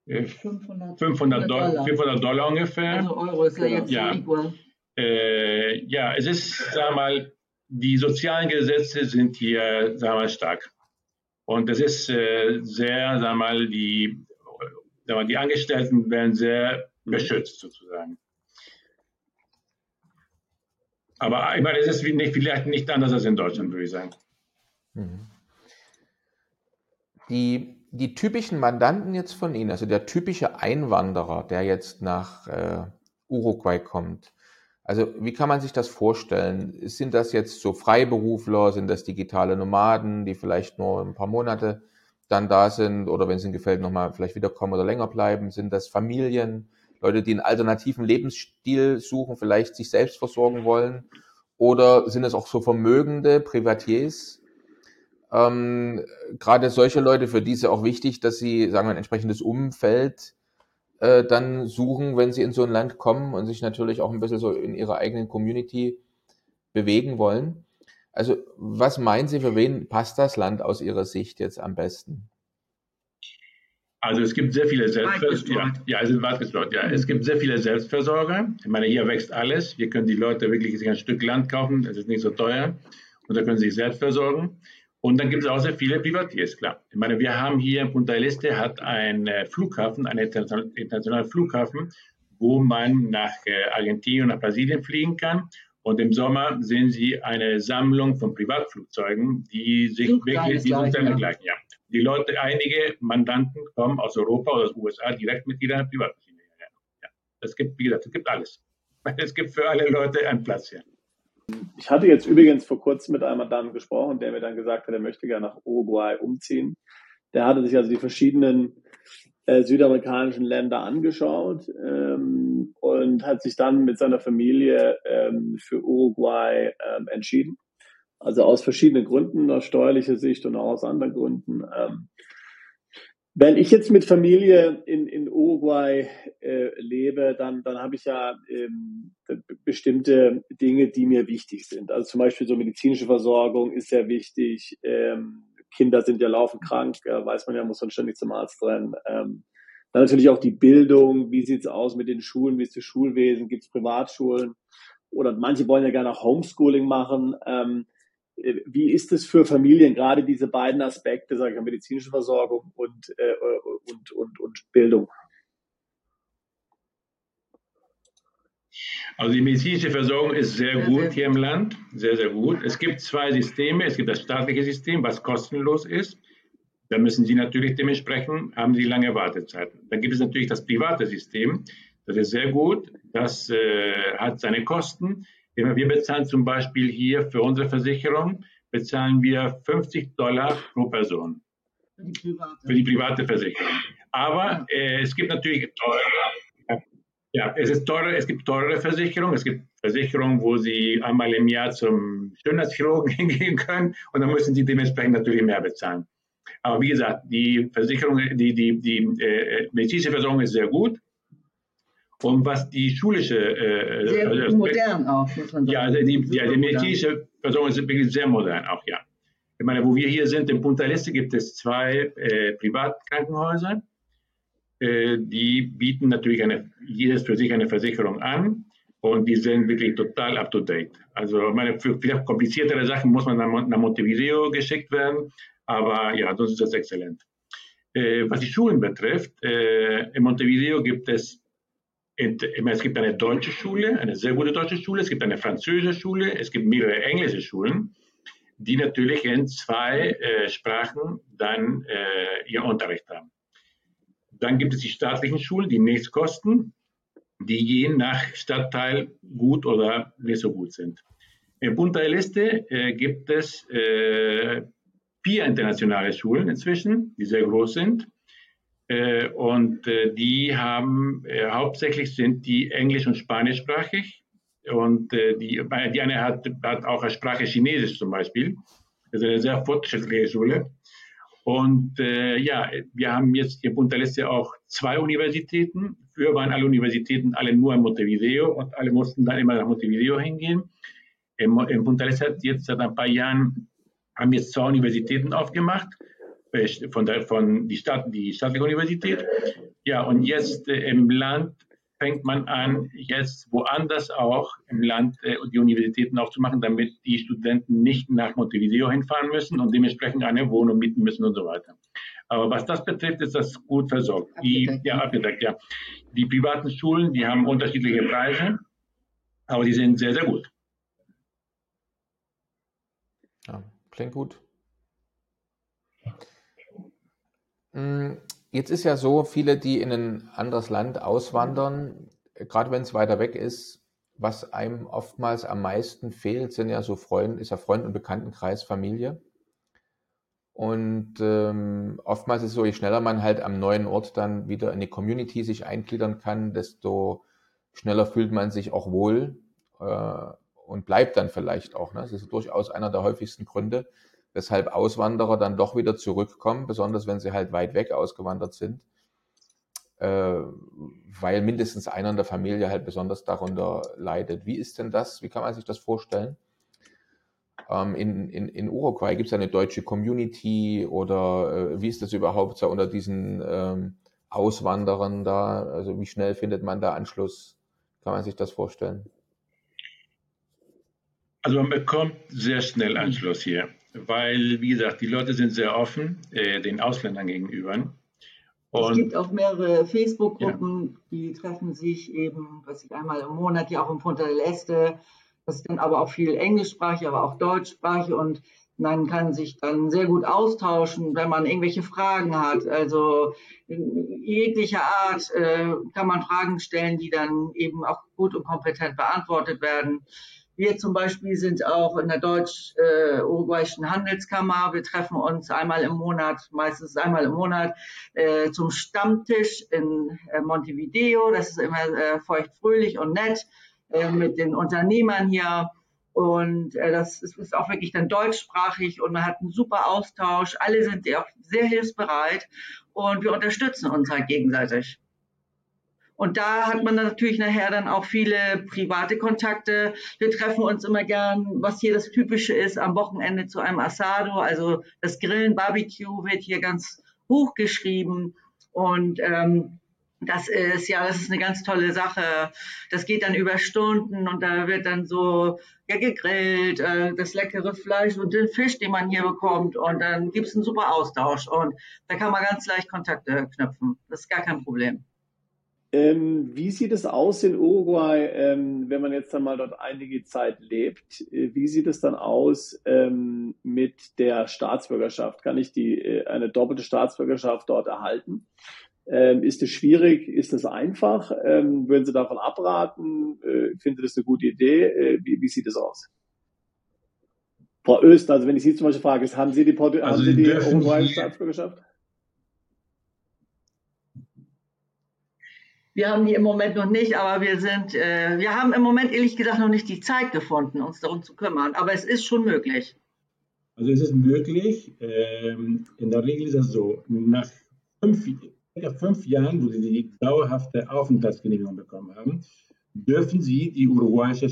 500, 500, Dollar. 500 Dollar ungefähr. Also Euro ist ja jetzt ja. equal. Äh, ja, es ist, sag mal, die sozialen Gesetze sind hier, sag mal, stark. Und es ist äh, sehr, sag mal, die, sag mal, die Angestellten werden sehr beschützt sozusagen. Aber ich meine, es ist nicht, vielleicht nicht anders als in Deutschland, würde ich sagen. Mhm. Die, die typischen Mandanten jetzt von Ihnen, also der typische Einwanderer, der jetzt nach äh, Uruguay kommt, also wie kann man sich das vorstellen? Sind das jetzt so Freiberufler, sind das digitale Nomaden, die vielleicht nur ein paar Monate dann da sind oder wenn es ihnen gefällt, nochmal vielleicht wiederkommen oder länger bleiben? Sind das Familien? Leute, die einen alternativen Lebensstil suchen, vielleicht sich selbst versorgen wollen? Oder sind es auch so vermögende Privatiers? Ähm, gerade solche Leute, für die ist ja auch wichtig, dass sie, sagen wir, ein entsprechendes Umfeld äh, dann suchen, wenn sie in so ein Land kommen und sich natürlich auch ein bisschen so in ihrer eigenen Community bewegen wollen. Also, was meinen Sie, für wen passt das Land aus Ihrer Sicht jetzt am besten? Also es gibt sehr viele Selbstversorger. Ja, ja, weit ja. Es gibt sehr viele Selbstversorger. Ich meine, hier wächst alles. Hier können die Leute wirklich sich ein Stück Land kaufen. Es ist nicht so teuer. Und da können sie sich selbst versorgen. Und dann gibt es auch sehr viele Privatiers, klar. Ich meine, wir haben hier in Punta del Este hat einen äh, Flughafen, einen internationalen Flughafen, wo man nach äh, Argentinien, nach Brasilien fliegen kann. Und im Sommer sehen Sie eine Sammlung von Privatflugzeugen, die sich wirklich, die sind dann gleich, ja die Leute, einige Mandanten kommen aus Europa oder aus den USA direkt mit ihrer Privatmaschine. Ja, es gibt, wie gesagt, es gibt alles. Es gibt für alle Leute einen Platz hier. Ich hatte jetzt übrigens vor kurzem mit einem Mandanten gesprochen, der mir dann gesagt hat, er möchte gerne nach Uruguay umziehen. Der hatte sich also die verschiedenen äh, südamerikanischen Länder angeschaut ähm, und hat sich dann mit seiner Familie ähm, für Uruguay ähm, entschieden. Also aus verschiedenen Gründen, aus steuerlicher Sicht und auch aus anderen Gründen. Ähm, wenn ich jetzt mit Familie in, in Uruguay äh, lebe, dann, dann habe ich ja ähm, bestimmte Dinge, die mir wichtig sind. Also zum Beispiel so medizinische Versorgung ist sehr wichtig. Ähm, Kinder sind ja laufend krank, äh, weiß man ja, muss man ständig zum Arzt rennen. Ähm, dann natürlich auch die Bildung. Wie sieht's aus mit den Schulen? Wie ist das Schulwesen? Gibt es Privatschulen? Oder manche wollen ja gerne auch Homeschooling machen. Ähm, äh, wie ist es für Familien, gerade diese beiden Aspekte, sage ich mal, medizinische Versorgung und, äh, und, und, und Bildung? Also die medizinische Versorgung ist sehr gut hier im Land, sehr, sehr gut. Es gibt zwei Systeme. Es gibt das staatliche System, was kostenlos ist. Da müssen Sie natürlich dementsprechend, haben Sie lange Wartezeiten. Dann gibt es natürlich das private System. Das ist sehr gut. Das äh, hat seine Kosten. Wir bezahlen zum Beispiel hier für unsere Versicherung, bezahlen wir 50 Dollar pro Person. Für die private, für die private Versicherung. Aber äh, es gibt natürlich teure, ja, es ist teurer, es gibt teure Versicherungen. Es gibt Versicherungen, wo Sie einmal im Jahr zum Schönheitschirurgen hingehen können und dann müssen Sie dementsprechend natürlich mehr bezahlen. Aber wie gesagt, die Versicherung, die, die, die äh, medizinische Versorgung ist sehr gut. Und was die schulische. Äh, sehr also, modern auch, muss man sagen. Ja, also die, ja, die medizinische Versorgung ist wirklich sehr modern auch, ja. Ich meine, wo wir hier sind, in Punta Leste gibt es zwei äh, Privatkrankenhäuser. Äh, die bieten natürlich eine, jedes für sich eine Versicherung an und die sind wirklich total up to date. Also, meine, für vielleicht kompliziertere Sachen muss man nach, nach Montevideo geschickt werden, aber ja, sonst ist das exzellent. Äh, was die Schulen betrifft, äh, in Montevideo gibt es es gibt eine deutsche Schule, eine sehr gute deutsche Schule, es gibt eine französische Schule, es gibt mehrere englische Schulen, die natürlich in zwei äh, Sprachen dann äh, ihren Unterricht haben. Dann gibt es die staatlichen Schulen, die nichts kosten, die je nach Stadtteil gut oder nicht so gut sind. In Punta del Este äh, gibt es äh, vier internationale Schulen inzwischen, die sehr groß sind. Äh, und äh, die haben äh, hauptsächlich sind die englisch- und spanischsprachig. Und die, die eine hat, hat auch als Sprache Chinesisch zum Beispiel. Das ist eine sehr fortschrittliche Schule. Und äh, ja, wir haben jetzt in Punta Leste auch zwei Universitäten. Früher waren alle Universitäten alle nur in Montevideo und alle mussten dann immer nach Montevideo hingehen. In, in Punta Leste hat jetzt seit ein paar Jahren haben jetzt zwei Universitäten aufgemacht von der von die Stadt die staatliche Universität. Ja, und jetzt äh, im Land fängt man an, jetzt woanders auch im Land äh, die Universitäten aufzumachen, damit die Studenten nicht nach Montevideo hinfahren müssen und dementsprechend eine Wohnung mieten müssen und so weiter. Aber was das betrifft, ist das gut versorgt. Die, ja, abgedeckt, ja. Die privaten Schulen, die haben unterschiedliche Preise, aber die sind sehr, sehr gut. Ja, klingt gut. Hm, jetzt ist ja so, viele, die in ein anderes Land auswandern, gerade wenn es weiter weg ist, was einem oftmals am meisten fehlt, sind ja so Freund, ist ja Freund- und Bekanntenkreis, Familie. Und ähm, oftmals ist es so, je schneller man halt am neuen Ort dann wieder in die Community sich eingliedern kann, desto schneller fühlt man sich auch wohl äh, und bleibt dann vielleicht auch. Ne? Das ist durchaus einer der häufigsten Gründe, weshalb Auswanderer dann doch wieder zurückkommen, besonders wenn sie halt weit weg ausgewandert sind, äh, weil mindestens einer in der Familie halt besonders darunter leidet. Wie ist denn das? Wie kann man sich das vorstellen? Ähm, in, in, in Uruguay gibt es eine deutsche Community oder äh, wie ist das überhaupt so unter diesen ähm, Auswanderern da? Also wie schnell findet man da Anschluss? Kann man sich das vorstellen? Also man bekommt sehr schnell Anschluss hier weil, wie gesagt, die Leute sind sehr offen äh, den Ausländern gegenüber. Und, es gibt auch mehrere Facebook-Gruppen, ja. die treffen sich eben, was ich einmal im Monat, ja auch im Punta del Este. Das ist dann aber auch viel englischsprachig, aber auch deutschsprachig und man kann sich dann sehr gut austauschen, wenn man irgendwelche Fragen hat. Also in jeglicher Art äh, kann man Fragen stellen, die dann eben auch gut und kompetent beantwortet werden. Wir zum Beispiel sind auch in der deutsch-uruguayischen Handelskammer. Wir treffen uns einmal im Monat, meistens einmal im Monat, äh, zum Stammtisch in äh, Montevideo. Das ist immer äh, feuchtfröhlich und nett äh, mit den Unternehmern hier. Und äh, das ist, auch wirklich dann deutschsprachig und man hat einen super Austausch. Alle sind auch sehr hilfsbereit und wir unterstützen uns halt gegenseitig. Und da hat man natürlich nachher dann auch viele private Kontakte. Wir treffen uns immer gern, was hier das Typische ist, am Wochenende zu einem Asado. Also das Grillen, Barbecue wird hier ganz hoch geschrieben. Und ähm, das ist ja, das ist eine ganz tolle Sache. Das geht dann über Stunden und da wird dann so ja, gegrillt, äh, das leckere Fleisch und den Fisch, den man hier bekommt. Und dann gibt's einen super Austausch. Und da kann man ganz leicht Kontakte knüpfen. Das ist gar kein Problem. Ähm, wie sieht es aus in Uruguay, ähm, wenn man jetzt dann mal dort einige Zeit lebt? Äh, wie sieht es dann aus ähm, mit der Staatsbürgerschaft? Kann ich die, äh, eine doppelte Staatsbürgerschaft dort erhalten? Ähm, ist es schwierig? Ist es einfach? Ähm, würden Sie davon abraten? Äh, finden Sie das eine gute Idee? Äh, wie, wie, sieht es aus? Frau Öst, also wenn ich Sie zum Beispiel frage, haben Sie die, Portu also haben Sie die uruguayische Staatsbürgerschaft? Wir haben die im Moment noch nicht, aber wir sind, äh, wir haben im Moment ehrlich gesagt noch nicht die Zeit gefunden, uns darum zu kümmern. Aber es ist schon möglich. Also es ist möglich. Ähm, in der Regel ist es so, nach fünf, fünf Jahren, wo Sie die dauerhafte Aufenthaltsgenehmigung bekommen haben, dürfen Sie die uruguayische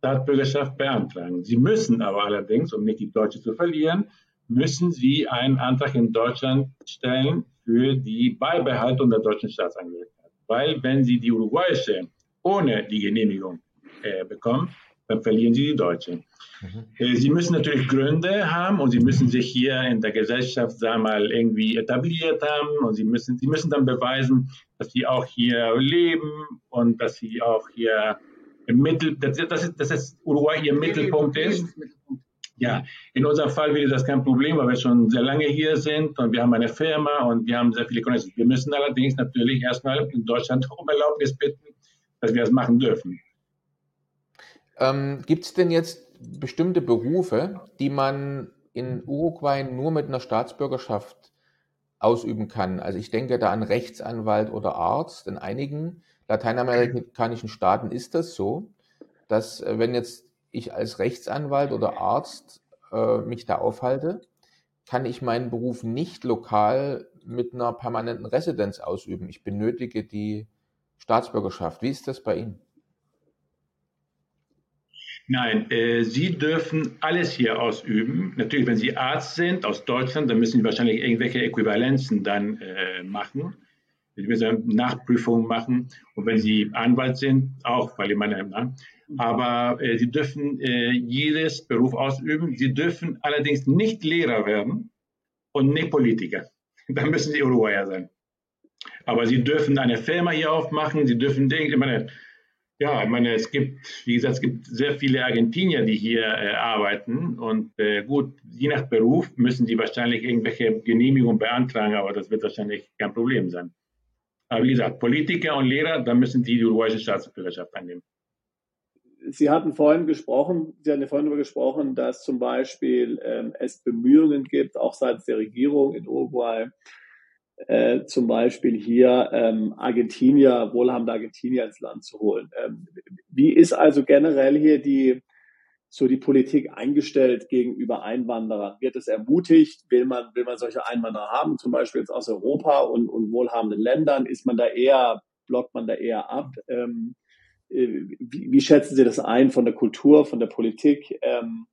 Staatsbürgerschaft beantragen. Sie müssen aber allerdings, um nicht die deutsche zu verlieren, müssen Sie einen Antrag in Deutschland stellen für die Beibehaltung der deutschen Staatsangehörigkeit weil wenn Sie die uruguayische ohne die Genehmigung äh, bekommen, dann verlieren Sie die deutsche. Mhm. Äh, Sie müssen natürlich Gründe haben und Sie müssen sich hier in der Gesellschaft, sagen wir mal, irgendwie etabliert haben und Sie müssen, Sie müssen dann beweisen, dass Sie auch hier leben und dass Sie auch hier im Mittel, das, das, ist, das ist Uruguay Ihr Mittelpunkt ist. Ja, in unserem Fall wäre das kein Problem, weil wir schon sehr lange hier sind und wir haben eine Firma und wir haben sehr viele Connections. Wir müssen allerdings natürlich erstmal in Deutschland um Erlaubnis bitten, dass wir das machen dürfen. Ähm, Gibt es denn jetzt bestimmte Berufe, die man in Uruguay nur mit einer Staatsbürgerschaft ausüben kann? Also ich denke da an Rechtsanwalt oder Arzt. In einigen lateinamerikanischen Staaten ist das so, dass äh, wenn jetzt ich als Rechtsanwalt oder Arzt äh, mich da aufhalte, kann ich meinen Beruf nicht lokal mit einer permanenten Residenz ausüben. Ich benötige die Staatsbürgerschaft. Wie ist das bei Ihnen? Nein, äh, Sie dürfen alles hier ausüben. Natürlich, wenn Sie Arzt sind aus Deutschland, dann müssen Sie wahrscheinlich irgendwelche Äquivalenzen dann äh, machen. Sie müssen Nachprüfungen machen. Und wenn Sie Anwalt sind, auch, weil ich meine, aber äh, sie dürfen äh, jedes Beruf ausüben. Sie dürfen allerdings nicht Lehrer werden und nicht Politiker. Dann müssen sie Uruguayer sein. Aber sie dürfen eine Firma hier aufmachen. Sie dürfen, ich meine, ja, ich meine, es gibt, wie gesagt, es gibt sehr viele Argentinier, die hier äh, arbeiten. Und äh, gut, je nach Beruf müssen sie wahrscheinlich irgendwelche Genehmigungen beantragen, aber das wird wahrscheinlich kein Problem sein. Aber wie gesagt, Politiker und Lehrer, da müssen die die uruguayische Staatsbürgerschaft annehmen. Sie hatten vorhin gesprochen, Sie hatten vorhin darüber gesprochen, dass zum Beispiel ähm, es Bemühungen gibt, auch seitens der Regierung in Uruguay, äh, zum Beispiel hier ähm, Argentinier, wohlhabende Argentinier ins Land zu holen. Ähm, wie ist also generell hier die so die Politik eingestellt gegenüber Einwanderern? Wird es ermutigt? Will man, will man solche Einwanderer haben, zum Beispiel jetzt aus Europa und, und wohlhabenden Ländern? Ist man da eher, blockt man da eher ab? Ähm, äh, wie, wie, schätzen Sie das ein von der Kultur, von der Politik ähm,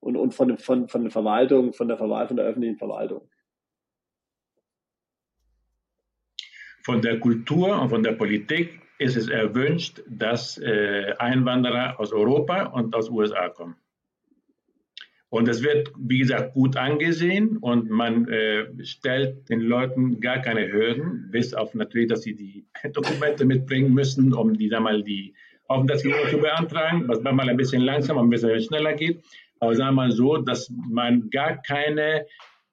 und, und von, von, von der Verwaltung, von der Verwaltung, von der öffentlichen Verwaltung? Von der Kultur und von der Politik ist es erwünscht, dass äh, Einwanderer aus Europa und aus USA kommen. Und es wird, wie gesagt, gut angesehen und man äh, stellt den Leuten gar keine Hürden, bis auf natürlich, dass sie die Dokumente mitbringen müssen, um die, sag mal, die Aufenthaltsgenehmigung zu beantragen, was manchmal ein bisschen langsamer, ein bisschen schneller geht. Aber sagen wir mal so, dass man gar keine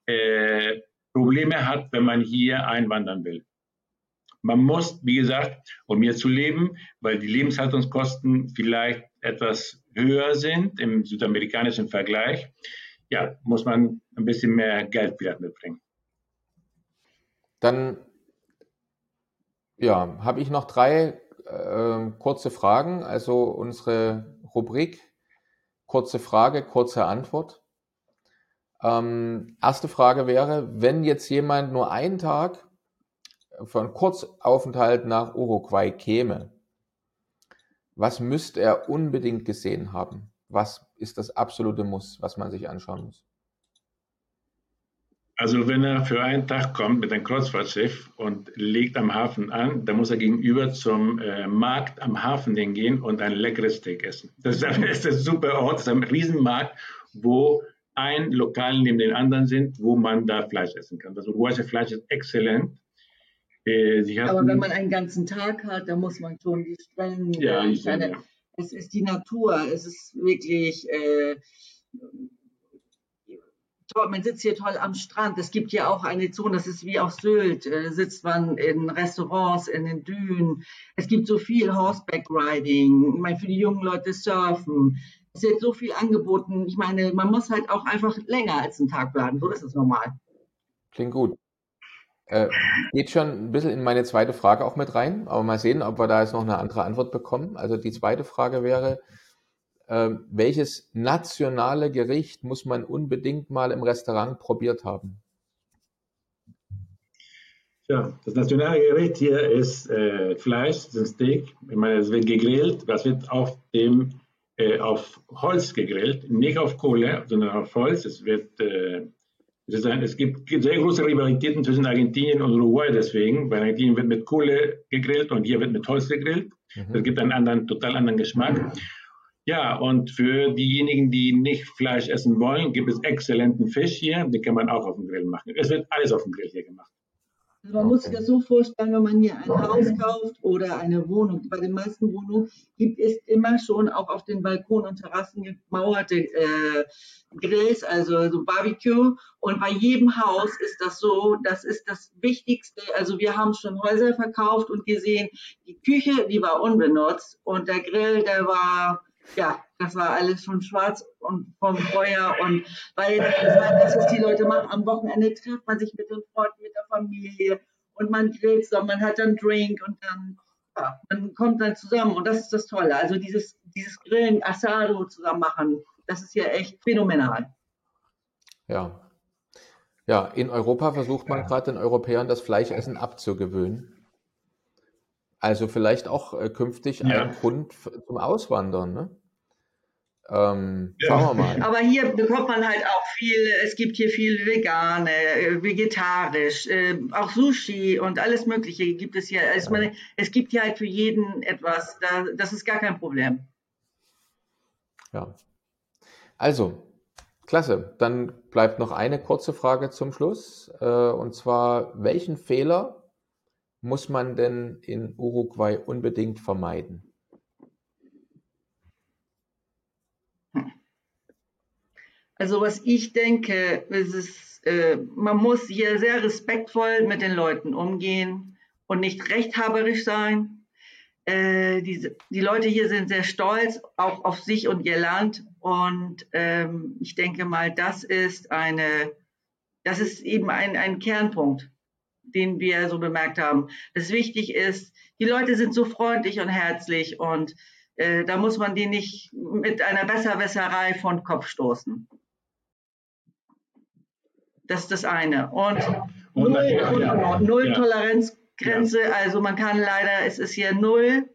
äh, Probleme hat, wenn man hier einwandern will. Man muss, wie gesagt, um hier zu leben, weil die Lebenshaltungskosten vielleicht etwas höher sind im südamerikanischen Vergleich, ja, muss man ein bisschen mehr Geld wieder mitbringen. Dann ja, habe ich noch drei äh, kurze Fragen. Also unsere Rubrik kurze Frage, kurze Antwort. Ähm, erste Frage wäre, wenn jetzt jemand nur einen Tag von Kurzaufenthalt nach Uruguay käme, was müsste er unbedingt gesehen haben? Was ist das absolute Muss, was man sich anschauen muss? Also wenn er für einen Tag kommt mit einem Kreuzfahrtschiff und legt am Hafen an, dann muss er gegenüber zum äh, Markt am Hafen gehen und ein leckeres Steak essen. Das ist, ein, das ist ein super Ort, das ist ein Riesenmarkt, wo ein Lokal neben den anderen sind, wo man da Fleisch essen kann. Das uruguayische Fleisch ist exzellent. Äh, Aber wenn man einen ganzen Tag hat, dann muss man schon die Strände. Ja, ich seine, ja. Es ist die Natur, es ist wirklich. Äh, toll, man sitzt hier toll am Strand. Es gibt hier auch eine Zone, das ist wie auf Sylt, äh, sitzt man in Restaurants, in den Dünen. Es gibt so viel Horseback Riding, ich meine, für die jungen Leute Surfen. Es wird so viel angeboten. Ich meine, man muss halt auch einfach länger als einen Tag bleiben. So ist es normal. Klingt gut. Äh, geht schon ein bisschen in meine zweite Frage auch mit rein, aber mal sehen, ob wir da jetzt noch eine andere Antwort bekommen. Also die zweite Frage wäre, ähm, welches nationale Gericht muss man unbedingt mal im Restaurant probiert haben? Ja, das nationale Gericht hier ist äh, Fleisch, das ist ein Steak. Ich meine, es wird gegrillt, das wird auf dem äh, auf Holz gegrillt, nicht auf Kohle, sondern auf Holz. Es wird äh, es, ein, es, gibt sehr große Rivalitäten zwischen Argentinien und Uruguay deswegen. Bei Argentinien wird mit Kohle gegrillt und hier wird mit Holz gegrillt. Mhm. Das gibt einen anderen, total anderen Geschmack. Ja, und für diejenigen, die nicht Fleisch essen wollen, gibt es exzellenten Fisch hier. Den kann man auch auf dem Grill machen. Es wird alles auf dem Grill hier gemacht. Also man muss sich das so vorstellen, wenn man hier ein Haus kauft oder eine Wohnung. Bei den meisten Wohnungen gibt es immer schon auch auf den Balkon und Terrassen gemauerte äh, Grills, also so Barbecue. Und bei jedem Haus ist das so, das ist das Wichtigste. Also wir haben schon Häuser verkauft und gesehen, die Küche, die war unbenutzt und der Grill, der war ja, das war alles schon schwarz und vom Feuer und weil das, war das, was die Leute machen. Am Wochenende trifft man sich mit den Freunden, mit der Familie und man grillt so, man hat dann Drink und dann, ja, man kommt dann zusammen und das ist das Tolle. Also dieses, dieses Grillen, Asado zusammen machen, das ist ja echt phänomenal. Ja. Ja, in Europa versucht man gerade den Europäern das Fleischessen abzugewöhnen. Also vielleicht auch äh, künftig ja. ein Grund zum Auswandern, ne? Ähm, ja. Schauen wir mal. Aber hier bekommt man halt auch viel, es gibt hier viel vegane, äh, vegetarisch, äh, auch Sushi und alles Mögliche gibt es hier. Also meine, es gibt hier halt für jeden etwas, da, das ist gar kein Problem. Ja. Also, klasse. Dann bleibt noch eine kurze Frage zum Schluss. Äh, und zwar, welchen Fehler muss man denn in Uruguay unbedingt vermeiden? Also was ich denke, ist äh, man muss hier sehr respektvoll mit den Leuten umgehen und nicht rechthaberisch sein. Äh, die, die Leute hier sind sehr stolz, auch auf sich und ihr Land. Und ähm, ich denke mal, das ist eine, das ist eben ein, ein Kernpunkt den wir so bemerkt haben. Das wichtig ist, die Leute sind so freundlich und herzlich und äh, da muss man die nicht mit einer Besserwisserei von Kopf stoßen. Das ist das eine. Und null, ja. null ja. Toleranzgrenze, ja. also man kann leider, es ist hier null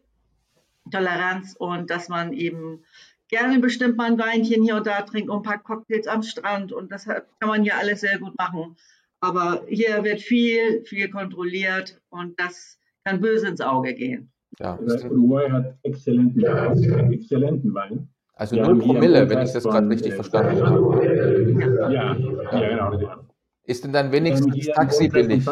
Toleranz und dass man eben gerne bestimmt mal ein Weinchen hier und da trinkt und ein paar Cocktails am Strand und das kann man hier alles sehr gut machen. Aber hier wird viel, viel kontrolliert und das kann böse ins Auge gehen. Ja, Uruguay hat exzellenten, exzellenten Wein. Also ja, 0 Promille, wenn ich das gerade richtig verstanden habe. Ja, ja, genau. Ist denn dann wenigstens Taxi billig?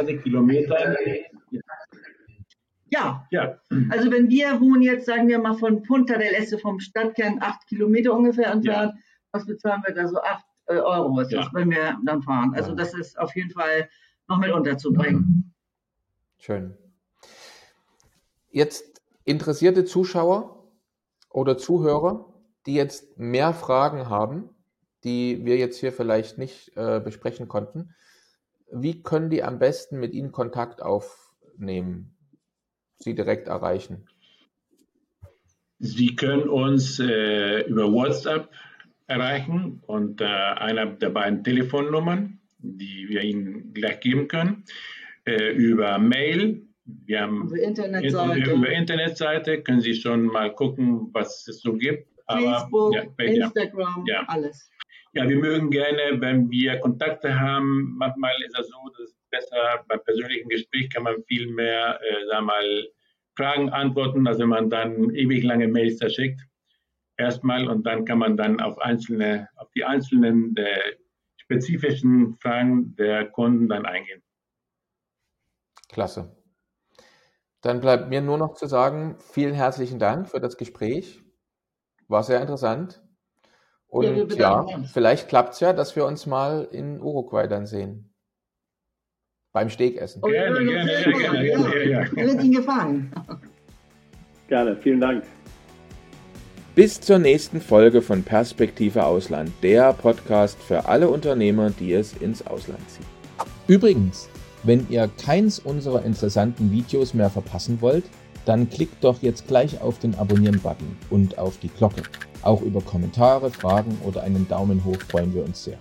Ja. ja, also wenn wir wohnen jetzt, sagen wir mal von Punta del Este vom Stadtkern acht Kilometer ungefähr entfernt, ja. was bezahlen wir da so? Acht Euro ist ja. das, wenn wir dann fahren. Also das ist auf jeden Fall noch mit unterzubringen. Schön. Jetzt interessierte Zuschauer oder Zuhörer, die jetzt mehr Fragen haben, die wir jetzt hier vielleicht nicht äh, besprechen konnten, wie können die am besten mit Ihnen Kontakt aufnehmen, Sie direkt erreichen? Sie können uns äh, über WhatsApp erreichen und äh, einer der beiden Telefonnummern, die wir Ihnen gleich geben können, äh, über Mail. Wir haben Unsere Internetseite. über Internetseite können Sie schon mal gucken, was es so gibt. Facebook, ja, ja, Instagram, ja. alles. Ja, wir mögen gerne, wenn wir Kontakte haben. Manchmal ist es so, dass es besser beim persönlichen Gespräch kann man viel mehr, äh, sagen wir mal, Fragen antworten, als wenn man dann ewig lange Mails da schickt. Erstmal und dann kann man dann auf einzelne, auf die einzelnen äh, spezifischen Fragen der Kunden dann eingehen. Klasse. Dann bleibt mir nur noch zu sagen, vielen herzlichen Dank für das Gespräch. War sehr interessant. Ja, Und ja, uns. vielleicht klappt es ja, dass wir uns mal in Uruguay dann sehen. Beim Steakessen. Oh, wir Gerne, gerne, ja, gerne, ja. ja, ja. Wir wird Ihnen gefallen. Gerne, vielen Dank. Bis zur nächsten Folge von Perspektive Ausland, der Podcast für alle Unternehmer, die es ins Ausland ziehen. Übrigens, wenn ihr keins unserer interessanten Videos mehr verpassen wollt, dann klickt doch jetzt gleich auf den Abonnieren-Button und auf die Glocke. Auch über Kommentare, Fragen oder einen Daumen hoch freuen wir uns sehr.